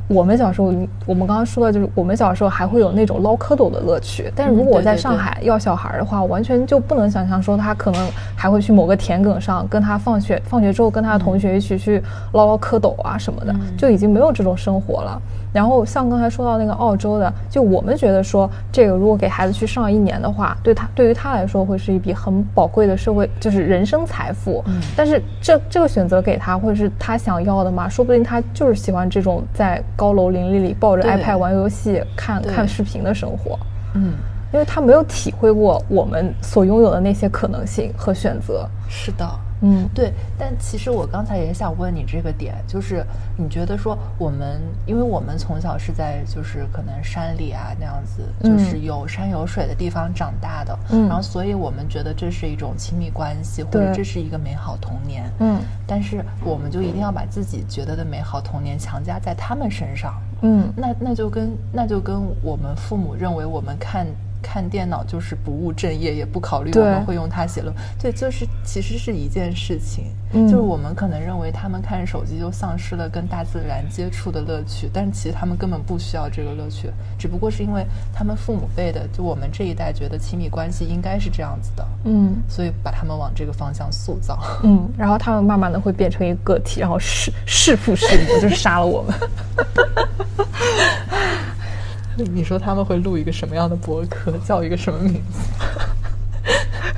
我们小时候，我们刚刚说的就是我们小时候还会有那种捞蝌蚪的乐趣。但是如果在上海要小孩的话，完全就不能想象说他可能还会去某个田埂上，跟他放学放学之后跟他的同学一起去捞捞蝌蚪啊什么的，就已经没有这种生活了。然后像刚才说到那个澳洲的，就我们觉得说这个如果给孩子去上一年的话，对他对于他来说会是一笔很宝贵的社会就是人生财富。嗯，但是这这个选择给他或者是他想要的嘛，说不定他就是喜欢这种在高楼林立里抱着 iPad 玩游戏、看看视频的生活。嗯，因为他没有体会过我们所拥有的那些可能性和选择。是的。嗯，对，但其实我刚才也想问你这个点，就是你觉得说我们，因为我们从小是在就是可能山里啊那样子，就是有山有水的地方长大的，嗯，然后所以我们觉得这是一种亲密关系，或者这是一个美好童年，嗯，但是我们就一定要把自己觉得的美好童年强加在他们身上，嗯，那那就跟那就跟我们父母认为我们看。看电脑就是不务正业，也不考虑我们会用它写论文。对，就是其实是一件事情，就是我们可能认为他们看手机就丧失了跟大自然接触的乐趣，但是其实他们根本不需要这个乐趣，只不过是因为他们父母辈的，就我们这一代觉得亲密关系应该是这样子的，嗯，所以把他们往这个方向塑造，嗯，然后他们慢慢的会变成一个个体，然后弑弑父弑母，就是杀了我们。你说他们会录一个什么样的博客，叫一个什么名字？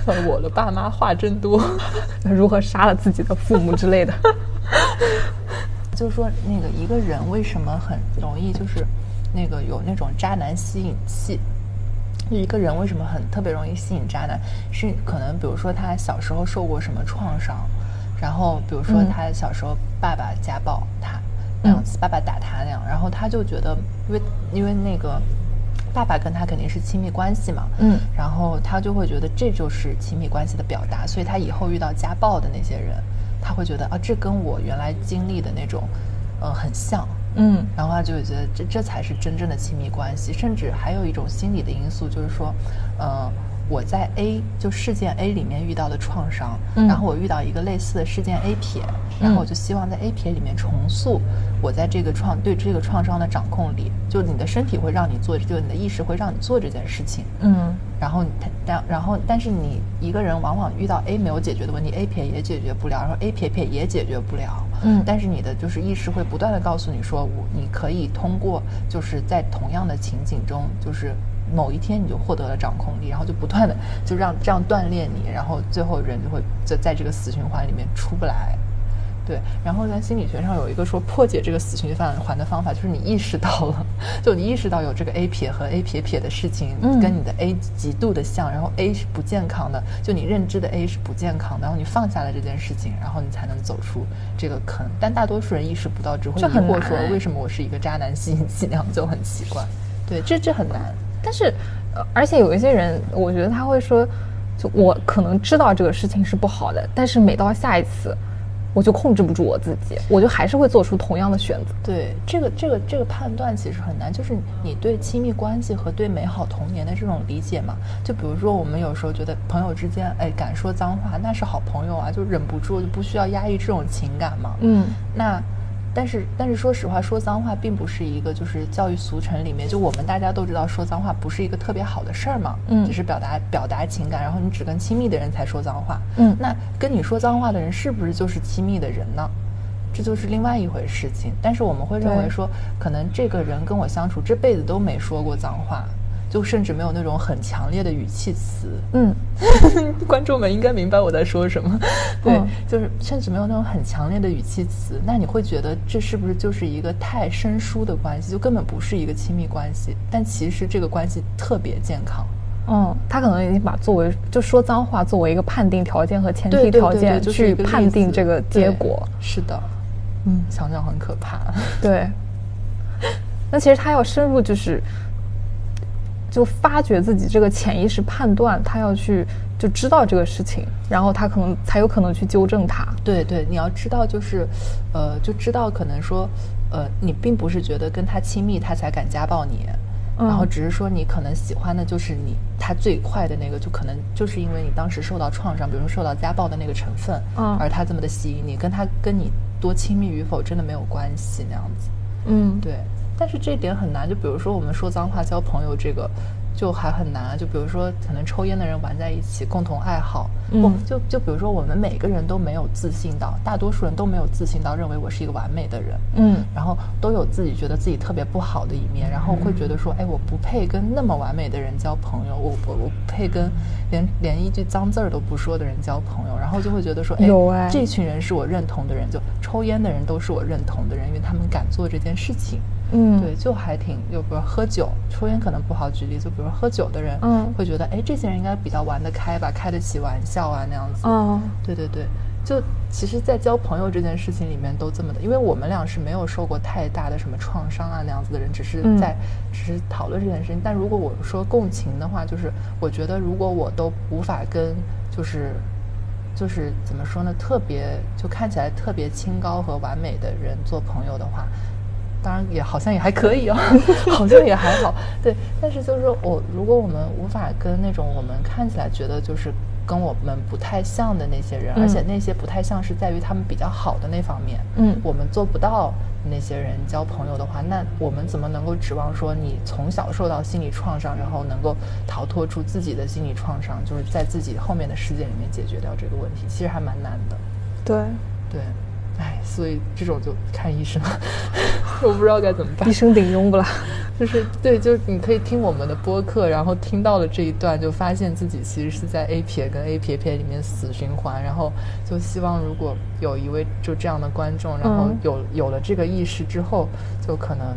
我的爸妈话真多，如何杀了自己的父母之类的。就是说，那个一个人为什么很容易就是那个有那种渣男吸引器？一个人为什么很特别容易吸引渣男？是可能比如说他小时候受过什么创伤，然后比如说他小时候爸爸家暴他。那样子，爸爸打他那样，然后他就觉得，因为因为那个爸爸跟他肯定是亲密关系嘛，嗯，然后他就会觉得这就是亲密关系的表达，所以他以后遇到家暴的那些人，他会觉得啊，这跟我原来经历的那种，呃，很像，嗯，然后他就会觉得这这才是真正的亲密关系，甚至还有一种心理的因素，就是说，呃。我在 A 就事件 A 里面遇到的创伤，然后我遇到一个类似的事件 A 撇，然后我就希望在 A 撇里面重塑我在这个创对这个创伤的掌控力，就你的身体会让你做，就你的意识会让你做这件事情。嗯，然后但然后但是你一个人往往遇到 A 没有解决的问题，A 撇也解决不了，然后 A 撇撇也解决不了。嗯，但是你的就是意识会不断的告诉你说，我你可以通过就是在同样的情景中就是。某一天你就获得了掌控力，然后就不断的就让这样锻炼你，然后最后人就会在在这个死循环里面出不来。对，然后在心理学上有一个说破解这个死循环的方法，就是你意识到了，就你意识到有这个 A 撇和 A 撇撇的事情跟你的 A 极度的像，然后 A 是不健康的，就你认知的 A 是不健康的，然后你放下了这件事情，然后你才能走出这个坑。但大多数人意识不到，只会疑惑说为什么我是一个渣男吸引剂量就很奇怪。对，这这很难。但是，呃，而且有一些人，我觉得他会说，就我可能知道这个事情是不好的，但是每到下一次，我就控制不住我自己，我就还是会做出同样的选择。对，这个这个这个判断其实很难，就是你对亲密关系和对美好童年的这种理解嘛。就比如说，我们有时候觉得朋友之间，哎，敢说脏话那是好朋友啊，就忍不住就不需要压抑这种情感嘛。嗯，那。但是，但是说实话，说脏话并不是一个就是教育俗成里面，就我们大家都知道说脏话不是一个特别好的事儿嘛，嗯，只是表达表达情感，然后你只跟亲密的人才说脏话，嗯，那跟你说脏话的人是不是就是亲密的人呢？这就是另外一回事情。但是我们会认为说，可能这个人跟我相处这辈子都没说过脏话。就甚至没有那种很强烈的语气词，嗯，观众们应该明白我在说什么。对，就是甚至没有那种很强烈的语气词，那你会觉得这是不是就是一个太生疏的关系，就根本不是一个亲密关系？但其实这个关系特别健康。嗯，他可能已经把作为就说脏话作为一个判定条件和前提条件去判定这个结果。是的，嗯，想想很可怕。对，那其实他要深入就是。就发掘自己这个潜意识判断，他要去就知道这个事情，然后他可能才有可能去纠正他。对对，你要知道，就是，呃，就知道可能说，呃，你并不是觉得跟他亲密，他才敢家暴你，然后只是说你可能喜欢的就是你他最快的那个，就可能就是因为你当时受到创伤，比如说受到家暴的那个成分，嗯，而他这么的吸引你，跟他跟你多亲密与否真的没有关系那样子。嗯，对。但是这一点很难，就比如说我们说脏话交朋友，这个就还很难。就比如说，可能抽烟的人玩在一起，共同爱好，嗯，就就比如说我们每个人都没有自信到，大多数人都没有自信到认为我是一个完美的人，嗯，然后都有自己觉得自己特别不好的一面，然后会觉得说，哎，我不配跟那么完美的人交朋友，我我我不配跟连连一句脏字儿都不说的人交朋友，然后就会觉得说，哎，这群人是我认同的人，就抽烟的人都是我认同的人，因为他们敢做这件事情。嗯，对，就还挺，就比如喝酒、抽烟可能不好举例，就比如喝酒的人，嗯，会觉得，哎，这些人应该比较玩得开吧，开得起玩笑啊，那样子。嗯，对对对，就其实，在交朋友这件事情里面都这么的，因为我们俩是没有受过太大的什么创伤啊那样子的人，只是在只是讨论这件事情。但如果我说共情的话，就是我觉得如果我都无法跟就是就是怎么说呢，特别就看起来特别清高和完美的人做朋友的话。当然也好像也还可以哦，好像也还好。对，但是就是说我，如果我们无法跟那种我们看起来觉得就是跟我们不太像的那些人，而且那些不太像是在于他们比较好的那方面，嗯，我们做不到那些人交朋友的话，那我们怎么能够指望说你从小受到心理创伤，然后能够逃脱出自己的心理创伤，就是在自己后面的世界里面解决掉这个问题？其实还蛮难的。对，对。唉，所以这种就看医生，我不知道该怎么办。医生顶用不啦？就是对，就是你可以听我们的播客，然后听到了这一段，就发现自己其实是在 A 撇跟 A 撇撇里面死循环。然后就希望如果有一位就这样的观众，然后有有了这个意识之后，就可能。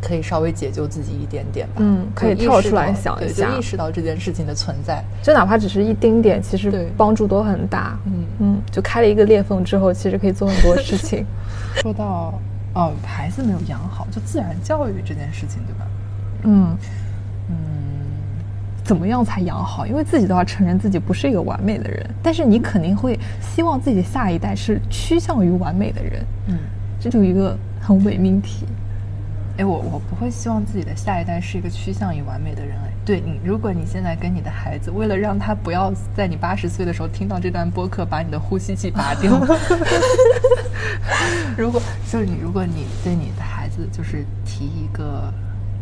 可以稍微解救自己一点点吧。嗯，可以跳出来想一下，就意识到这件事情的存在，就哪怕只是一丁点，其实帮助都很大。嗯嗯，就开了一个裂缝之后，其实可以做很多事情。说到哦，孩子没有养好，就自然教育这件事情，对吧？嗯嗯，怎么样才养好？因为自己都要承认自己不是一个完美的人，但是你肯定会希望自己的下一代是趋向于完美的人。嗯，这就一个很伪命题。哎，我我不会希望自己的下一代是一个趋向于完美的人。哎，对你，如果你现在跟你的孩子，为了让他不要在你八十岁的时候听到这段播客，把你的呼吸器拔掉 如果就是你，如果你对你的孩子就是提一个，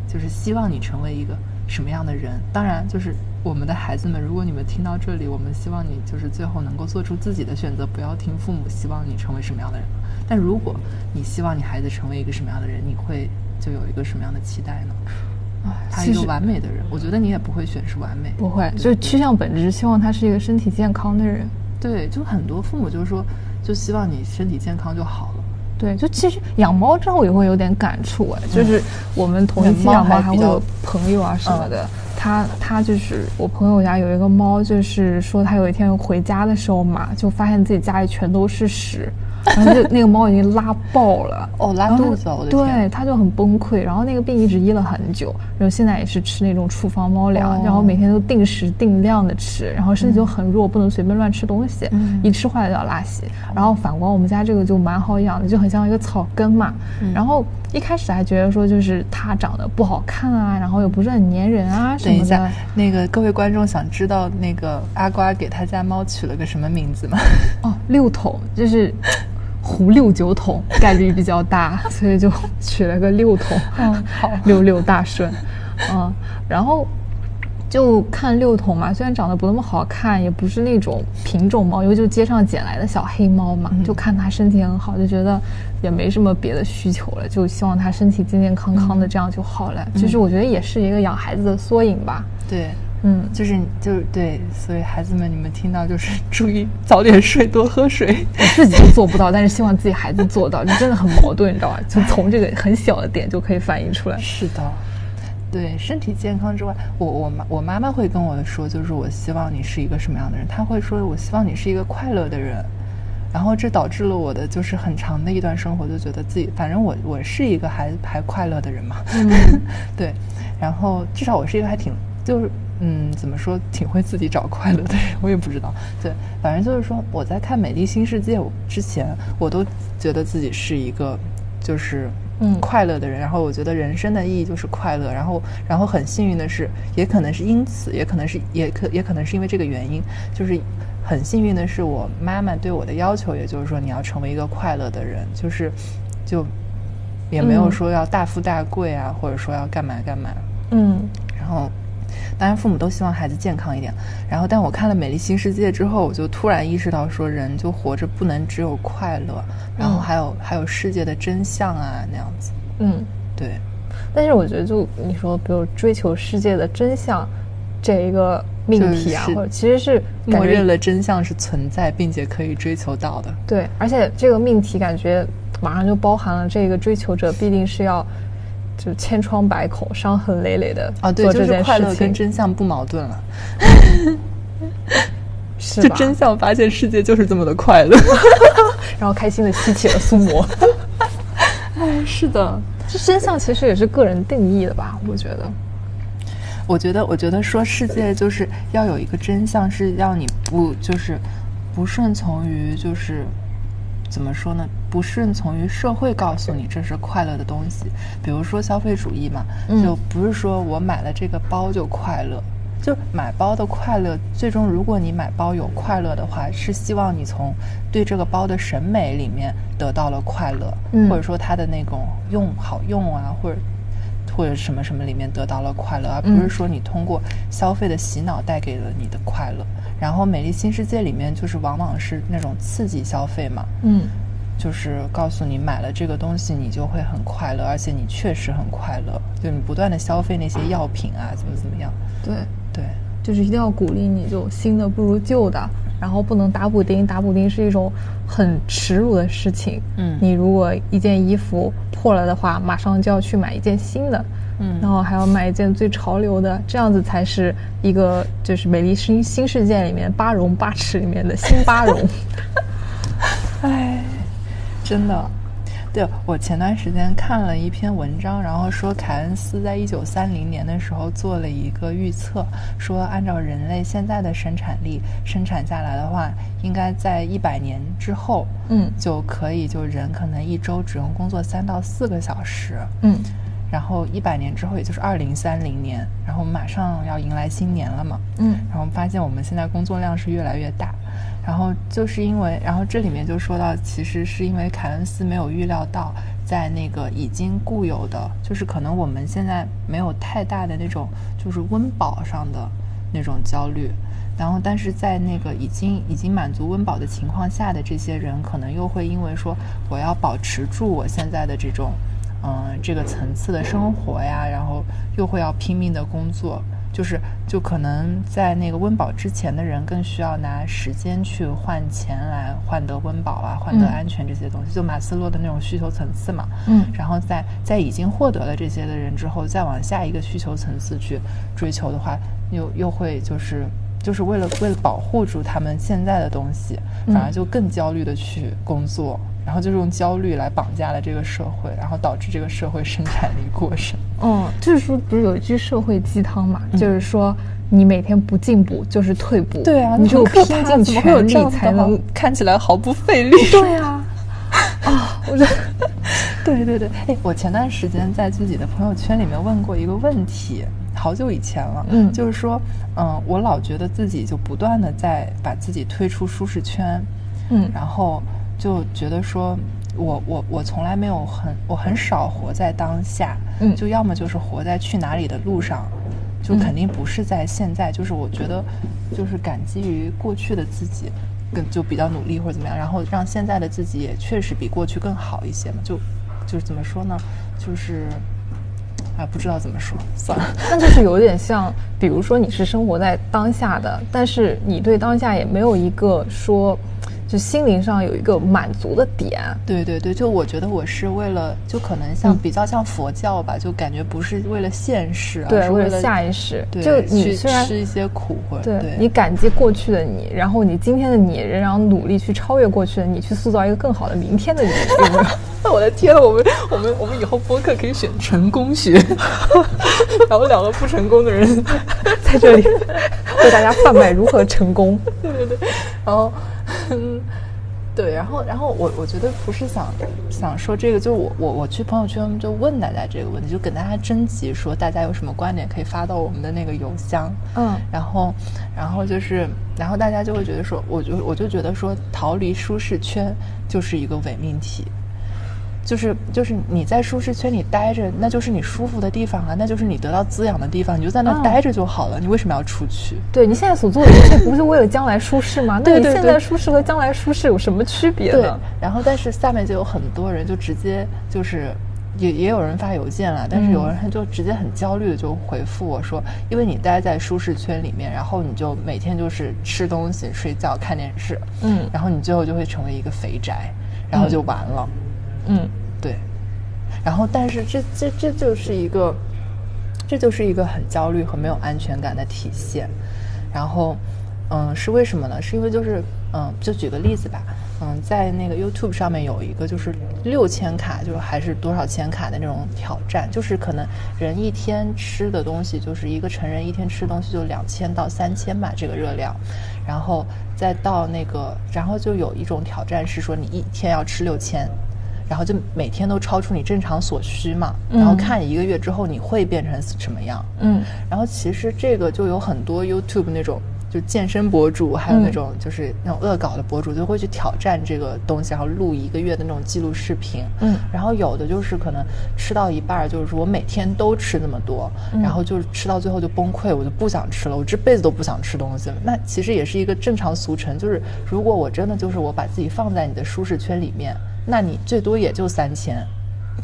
就是希望你成为一个什么样的人？当然，就是我们的孩子们，如果你们听到这里，我们希望你就是最后能够做出自己的选择，不要听父母希望你成为什么样的人。但如果你希望你孩子成为一个什么样的人，你会。就有一个什么样的期待呢？啊，他一个完美的人，我觉得你也不会选是完美，不会，就是趋向本质，希望他是一个身体健康的人。对，就很多父母就是说，就希望你身体健康就好了。对，就其实养猫之后也会有点感触哎，就是我们同一期养猫还会有朋友啊什么的，他他就是我朋友家有一个猫，就是说他有一天回家的时候嘛，就发现自己家里全都是屎。然后就那个猫已经拉爆了，哦，拉肚子，我的天，对，它就很崩溃。然后那个病一直医了很久，然后现在也是吃那种处方猫粮，然后每天都定时定量的吃，然后身体就很弱，不能随便乱吃东西，一吃坏了就要拉稀。然后反观我们家这个就蛮好养的，就很像一个草根嘛。然后一开始还觉得说就是它长得不好看啊，然后又不是很粘人啊什么的。等一下，那个各位观众想知道那个阿瓜给他家猫取了个什么名字吗？哦，六桶，就是胡六九桶，概率比较大，所以就取了个六桶。嗯，好，六六大顺。嗯，然后。就看六桶嘛，虽然长得不那么好看，也不是那种品种猫，因为就街上捡来的小黑猫嘛，就看它身体很好，就觉得也没什么别的需求了，就希望它身体健健康康的，这样就好了。其实我觉得也是一个养孩子的缩影吧。对，嗯，就是就是对，所以孩子们，你们听到就是 注意早点睡，多喝水。我自己做不到，但是希望自己孩子做到，就真的很矛盾，你知道吧？就从这个很小的点就可以反映出来。是的。对身体健康之外，我我妈我妈妈会跟我说，就是我希望你是一个什么样的人？她会说，我希望你是一个快乐的人。然后这导致了我的就是很长的一段生活，就觉得自己反正我我是一个还还快乐的人嘛。对，然后至少我是一个还挺就是嗯怎么说挺会自己找快乐的人，我也不知道。对，反正就是说我在看《美丽新世界》之前，我都觉得自己是一个就是。嗯，快乐的人，然后我觉得人生的意义就是快乐，然后，然后很幸运的是，也可能是因此，也可能是，也可，也可能是因为这个原因，就是很幸运的是，我妈妈对我的要求，也就是说，你要成为一个快乐的人，就是，就，也没有说要大富大贵啊，或者说要干嘛干嘛，嗯，然后。当然，父母都希望孩子健康一点。然后，但我看了《美丽新世界》之后，我就突然意识到，说人就活着不能只有快乐，然后还有还有世界的真相啊，那样子。嗯，对。但是我觉得，就你说，比如追求世界的真相这一个命题啊，或者其实是默认了真相是存在并且可以追求到的。对，而且这个命题感觉马上就包含了这个追求者必定是要。就千疮百孔、伤痕累累的啊，对，就是快乐跟真相不矛盾了，是就真相发现世界就是这么的快乐，然后开心的吸起了苏魔。哎，是的，这真相其实也是个人定义的吧？我觉得，我觉得，我觉得说世界就是要有一个真相，是要你不就是不顺从于就是。怎么说呢？不顺从于社会告诉你这是快乐的东西，比如说消费主义嘛，就不是说我买了这个包就快乐，就买包的快乐，最终如果你买包有快乐的话，是希望你从对这个包的审美里面得到了快乐，或者说它的那种用好用啊，或者或者什么什么里面得到了快乐，而不是说你通过消费的洗脑带给了你的快乐。然后，美丽新世界里面就是往往是那种刺激消费嘛，嗯，就是告诉你买了这个东西你就会很快乐，而且你确实很快乐，就你不断的消费那些药品啊，怎么怎么样？对对，就是一定要鼓励你就新的不如旧的，然后不能打补丁，打补丁是一种很耻辱的事情。嗯，你如果一件衣服破了的话，马上就要去买一件新的。嗯，然后还要买一件最潮流的，这样子才是一个就是美丽新新世界里面八荣八耻里面的新八荣。哎，真的，对我前段时间看了一篇文章，然后说凯恩斯在一九三零年的时候做了一个预测，说按照人类现在的生产力生产下来的话，应该在一百年之后，嗯，就可以就人可能一周只用工作三到四个小时，嗯。然后一百年之后，也就是二零三零年，然后马上要迎来新年了嘛，嗯，然后发现我们现在工作量是越来越大，然后就是因为，然后这里面就说到，其实是因为凯恩斯没有预料到，在那个已经固有的，就是可能我们现在没有太大的那种，就是温饱上的那种焦虑，然后但是在那个已经已经满足温饱的情况下的这些人，可能又会因为说我要保持住我现在的这种。嗯，这个层次的生活呀，然后又会要拼命的工作，就是就可能在那个温饱之前的人更需要拿时间去换钱来换得温饱啊，换得安全这些东西，就马斯洛的那种需求层次嘛。嗯，然后在在已经获得了这些的人之后，再往下一个需求层次去追求的话，又又会就是就是为了为了保护住他们现在的东西，反而就更焦虑的去工作。然后就是用焦虑来绑架了这个社会，然后导致这个社会生产力过剩。嗯，就是说，不是有一句社会鸡汤嘛，就是说你每天不进步就是退步。对啊，你就拼尽全力才能看起来毫不费力。对啊，啊，我觉得，对对对，哎，我前段时间在自己的朋友圈里面问过一个问题，好久以前了，嗯，就是说，嗯，我老觉得自己就不断的在把自己推出舒适圈，嗯，然后。就觉得说，我我我从来没有很我很少活在当下，嗯，就要么就是活在去哪里的路上，就肯定不是在现在。就是我觉得，就是感激于过去的自己，更就比较努力或者怎么样，然后让现在的自己也确实比过去更好一些嘛。就就是怎么说呢？就是啊，不知道怎么说，算了。那就是有点像，比如说你是生活在当下的，但是你对当下也没有一个说。就心灵上有一个满足的点，对对对，就我觉得我是为了，就可能像比较像佛教吧，就感觉不是为了现世，对，是为了下一世。就你虽然吃一些苦，或者对你感激过去的你，然后你今天的你仍然努力去超越过去的你，去塑造一个更好的明天的你。那 我的天，我们我们我们以后播客可以选成功学，然后两个不成功的人 在这里为大家贩卖如何成功。对对对，然后。嗯，对，然后，然后我我觉得不是想想说这个，就是我我我去朋友圈就问大家这个问题，就跟大家征集说大家有什么观点可以发到我们的那个邮箱，嗯，然后然后就是，然后大家就会觉得说，我就我就觉得说逃离舒适圈就是一个伪命题。就是就是你在舒适圈里待着，那就是你舒服的地方啊，那就是你得到滋养的地方，你就在那待着就好了。你为什么要出去？对你现在所做的一切，不是为了将来舒适吗？那你现在舒适和将来舒适有什么区别呢？然后，但是下面就有很多人就直接就是也也有人发邮件了，但是有人他就直接很焦虑的就回复我说，因为你待在舒适圈里面，然后你就每天就是吃东西、睡觉、看电视，嗯，然后你最后就会成为一个肥宅，然后就完了。嗯，嗯对，然后但是这这这就是一个，这就是一个很焦虑和没有安全感的体现。然后，嗯，是为什么呢？是因为就是，嗯，就举个例子吧，嗯，在那个 YouTube 上面有一个就是六千卡，就是还是多少千卡的那种挑战，就是可能人一天吃的东西，就是一个成人一天吃东西就两千到三千吧，这个热量，然后再到那个，然后就有一种挑战是说你一天要吃六千。然后就每天都超出你正常所需嘛，然后看一个月之后你会变成什么样？嗯，然后其实这个就有很多 YouTube 那种就健身博主，还有那种就是那种恶搞的博主，就会去挑战这个东西，然后录一个月的那种记录视频。嗯，然后有的就是可能吃到一半，就是说我每天都吃那么多，然后就是吃到最后就崩溃，我就不想吃了，我这辈子都不想吃东西了。那其实也是一个正常俗成，就是如果我真的就是我把自己放在你的舒适圈里面。那你最多也就三千，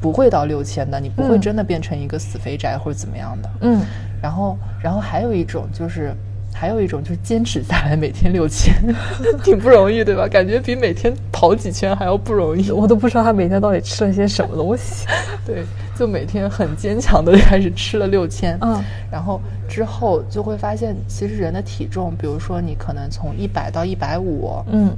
不会到六千的，你不会真的变成一个死肥宅或者怎么样的。嗯，然后，然后还有一种就是，还有一种就是坚持下来，每天六千，挺不容易，对吧？感觉比每天跑几圈还要不容易。我都不知道他每天到底吃了些什么东西。对，就每天很坚强的开始吃了六千。嗯，然后之后就会发现，其实人的体重，比如说你可能从一百到一百五，嗯。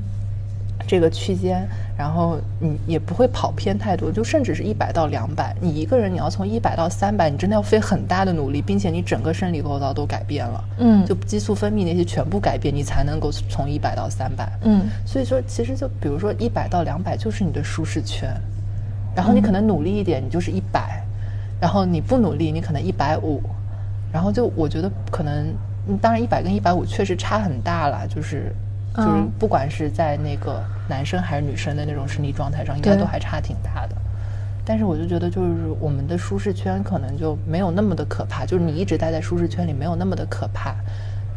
这个区间，然后你也不会跑偏太多，就甚至是一百到两百，你一个人你要从一百到三百，你真的要费很大的努力，并且你整个生理构造都改变了，嗯，就激素分泌那些全部改变，你才能够从一百到三百，嗯，所以说其实就比如说一百到两百就是你的舒适圈，然后你可能努力一点，你就是一百，然后你不努力，你可能一百五，然后就我觉得可能，当然一百跟一百五确实差很大了，就是。就是不管是在那个男生还是女生的那种生理状态上，应该都还差挺大的。但是我就觉得，就是我们的舒适圈可能就没有那么的可怕。就是你一直待在舒适圈里，没有那么的可怕。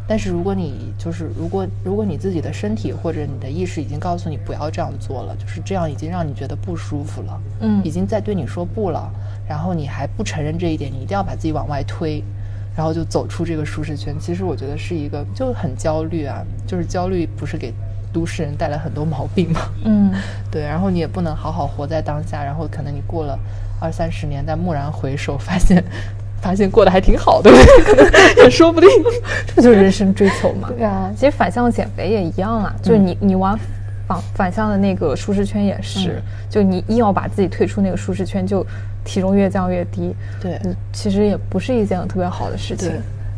但是如果你就是如果如果你自己的身体或者你的意识已经告诉你不要这样做了，就是这样已经让你觉得不舒服了，嗯，已经在对你说不了，然后你还不承认这一点，你一定要把自己往外推。然后就走出这个舒适圈，其实我觉得是一个就很焦虑啊，就是焦虑不是给都市人带来很多毛病吗？嗯，对。然后你也不能好好活在当下，然后可能你过了二三十年，再蓦然回首，发现 发现过得还挺好的，也说不定。这就是人生追求嘛。对啊，其实反向减肥也一样啊，就是你你往反反向的那个舒适圈也是，就你硬要把自己退出那个舒适圈，就体重越降越低。对，其实也不是一件特别好的事情。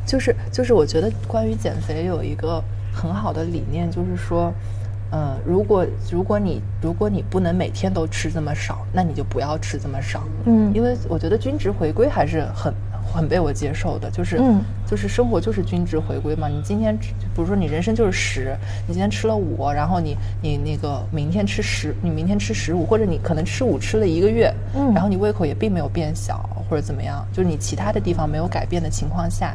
就是就是，我觉得关于减肥有一个很好的理念，就是说。呃，如果如果你如果你不能每天都吃这么少，那你就不要吃这么少。嗯，因为我觉得均值回归还是很很被我接受的，就是就是生活就是均值回归嘛。你今天比如说你人生就是十，你今天吃了五，然后你你那个明天吃十，你明天吃十五，或者你可能吃五吃了一个月，嗯，然后你胃口也并没有变小或者怎么样，就是你其他的地方没有改变的情况下。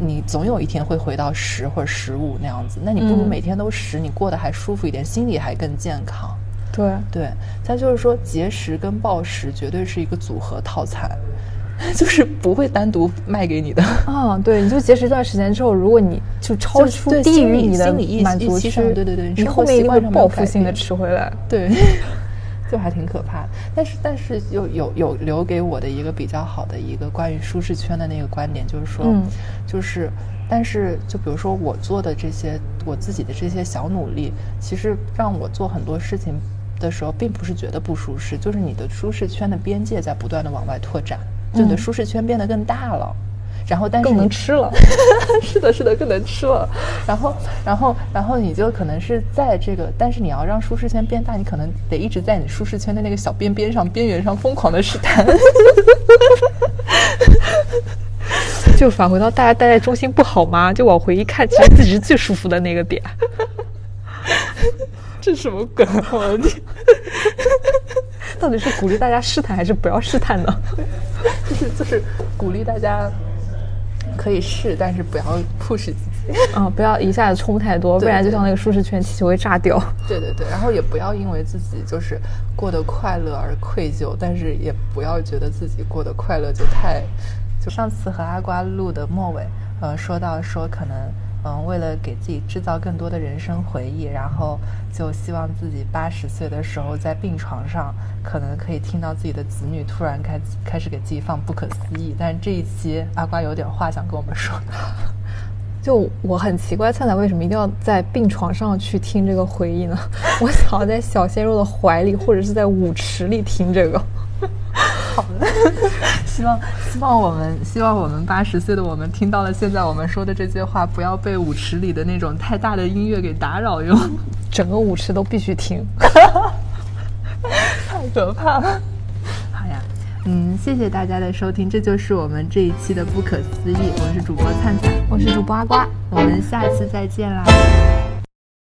你总有一天会回到十或者十五那样子，那你不如每天都十，你过得还舒服一点，心里还更健康。对对，再就是说节食跟暴食绝对是一个组合套餐，就是不会单独卖给你的。啊，对，你就节食一段时间之后，如果你就超出低于你的满足区，对对对，你后面一定会报复性的吃回来。对。就还挺可怕的，但是但是有有有留给我的一个比较好的一个关于舒适圈的那个观点，就是说，就是，但是就比如说我做的这些我自己的这些小努力，其实让我做很多事情的时候，并不是觉得不舒适，就是你的舒适圈的边界在不断的往外拓展，就你的舒适圈变得更大了。然后，但是更能吃了，是的，是的，更能吃了。然后，然后，然后你就可能是在这个，但是你要让舒适圈变大，你可能得一直在你舒适圈的那个小边边上、边缘上疯狂的试探。就返回到大家待在中心不好吗？就往回一看，其实自己是最舒服的那个点。这什么梗？我的天！到底是鼓励大家试探，还是不要试探呢？就是 就是鼓励大家。可以试，但是不要 push 自己。嗯，不要一下子冲太多，不然就像那个舒适圈，气球会炸掉。对对对，然后也不要因为自己就是过得快乐而愧疚，但是也不要觉得自己过得快乐就太……就上次和阿瓜录的末尾，呃，说到说可能。嗯，为了给自己制造更多的人生回忆，然后就希望自己八十岁的时候在病床上，可能可以听到自己的子女突然开开始给自己放不可思议。但是这一期阿瓜有点话想跟我们说，就我很奇怪，灿灿为什么一定要在病床上去听这个回忆呢？我想要在小鲜肉的怀里，或者是在舞池里听这个。好的，希望希望我们希望我们八十岁的我们听到了现在我们说的这些话，不要被舞池里的那种太大的音乐给打扰哟。整个舞池都必须听，太可怕了。好呀，嗯，谢谢大家的收听，这就是我们这一期的不可思议。我是主播灿灿，我是主播阿瓜，我们下次再见啦。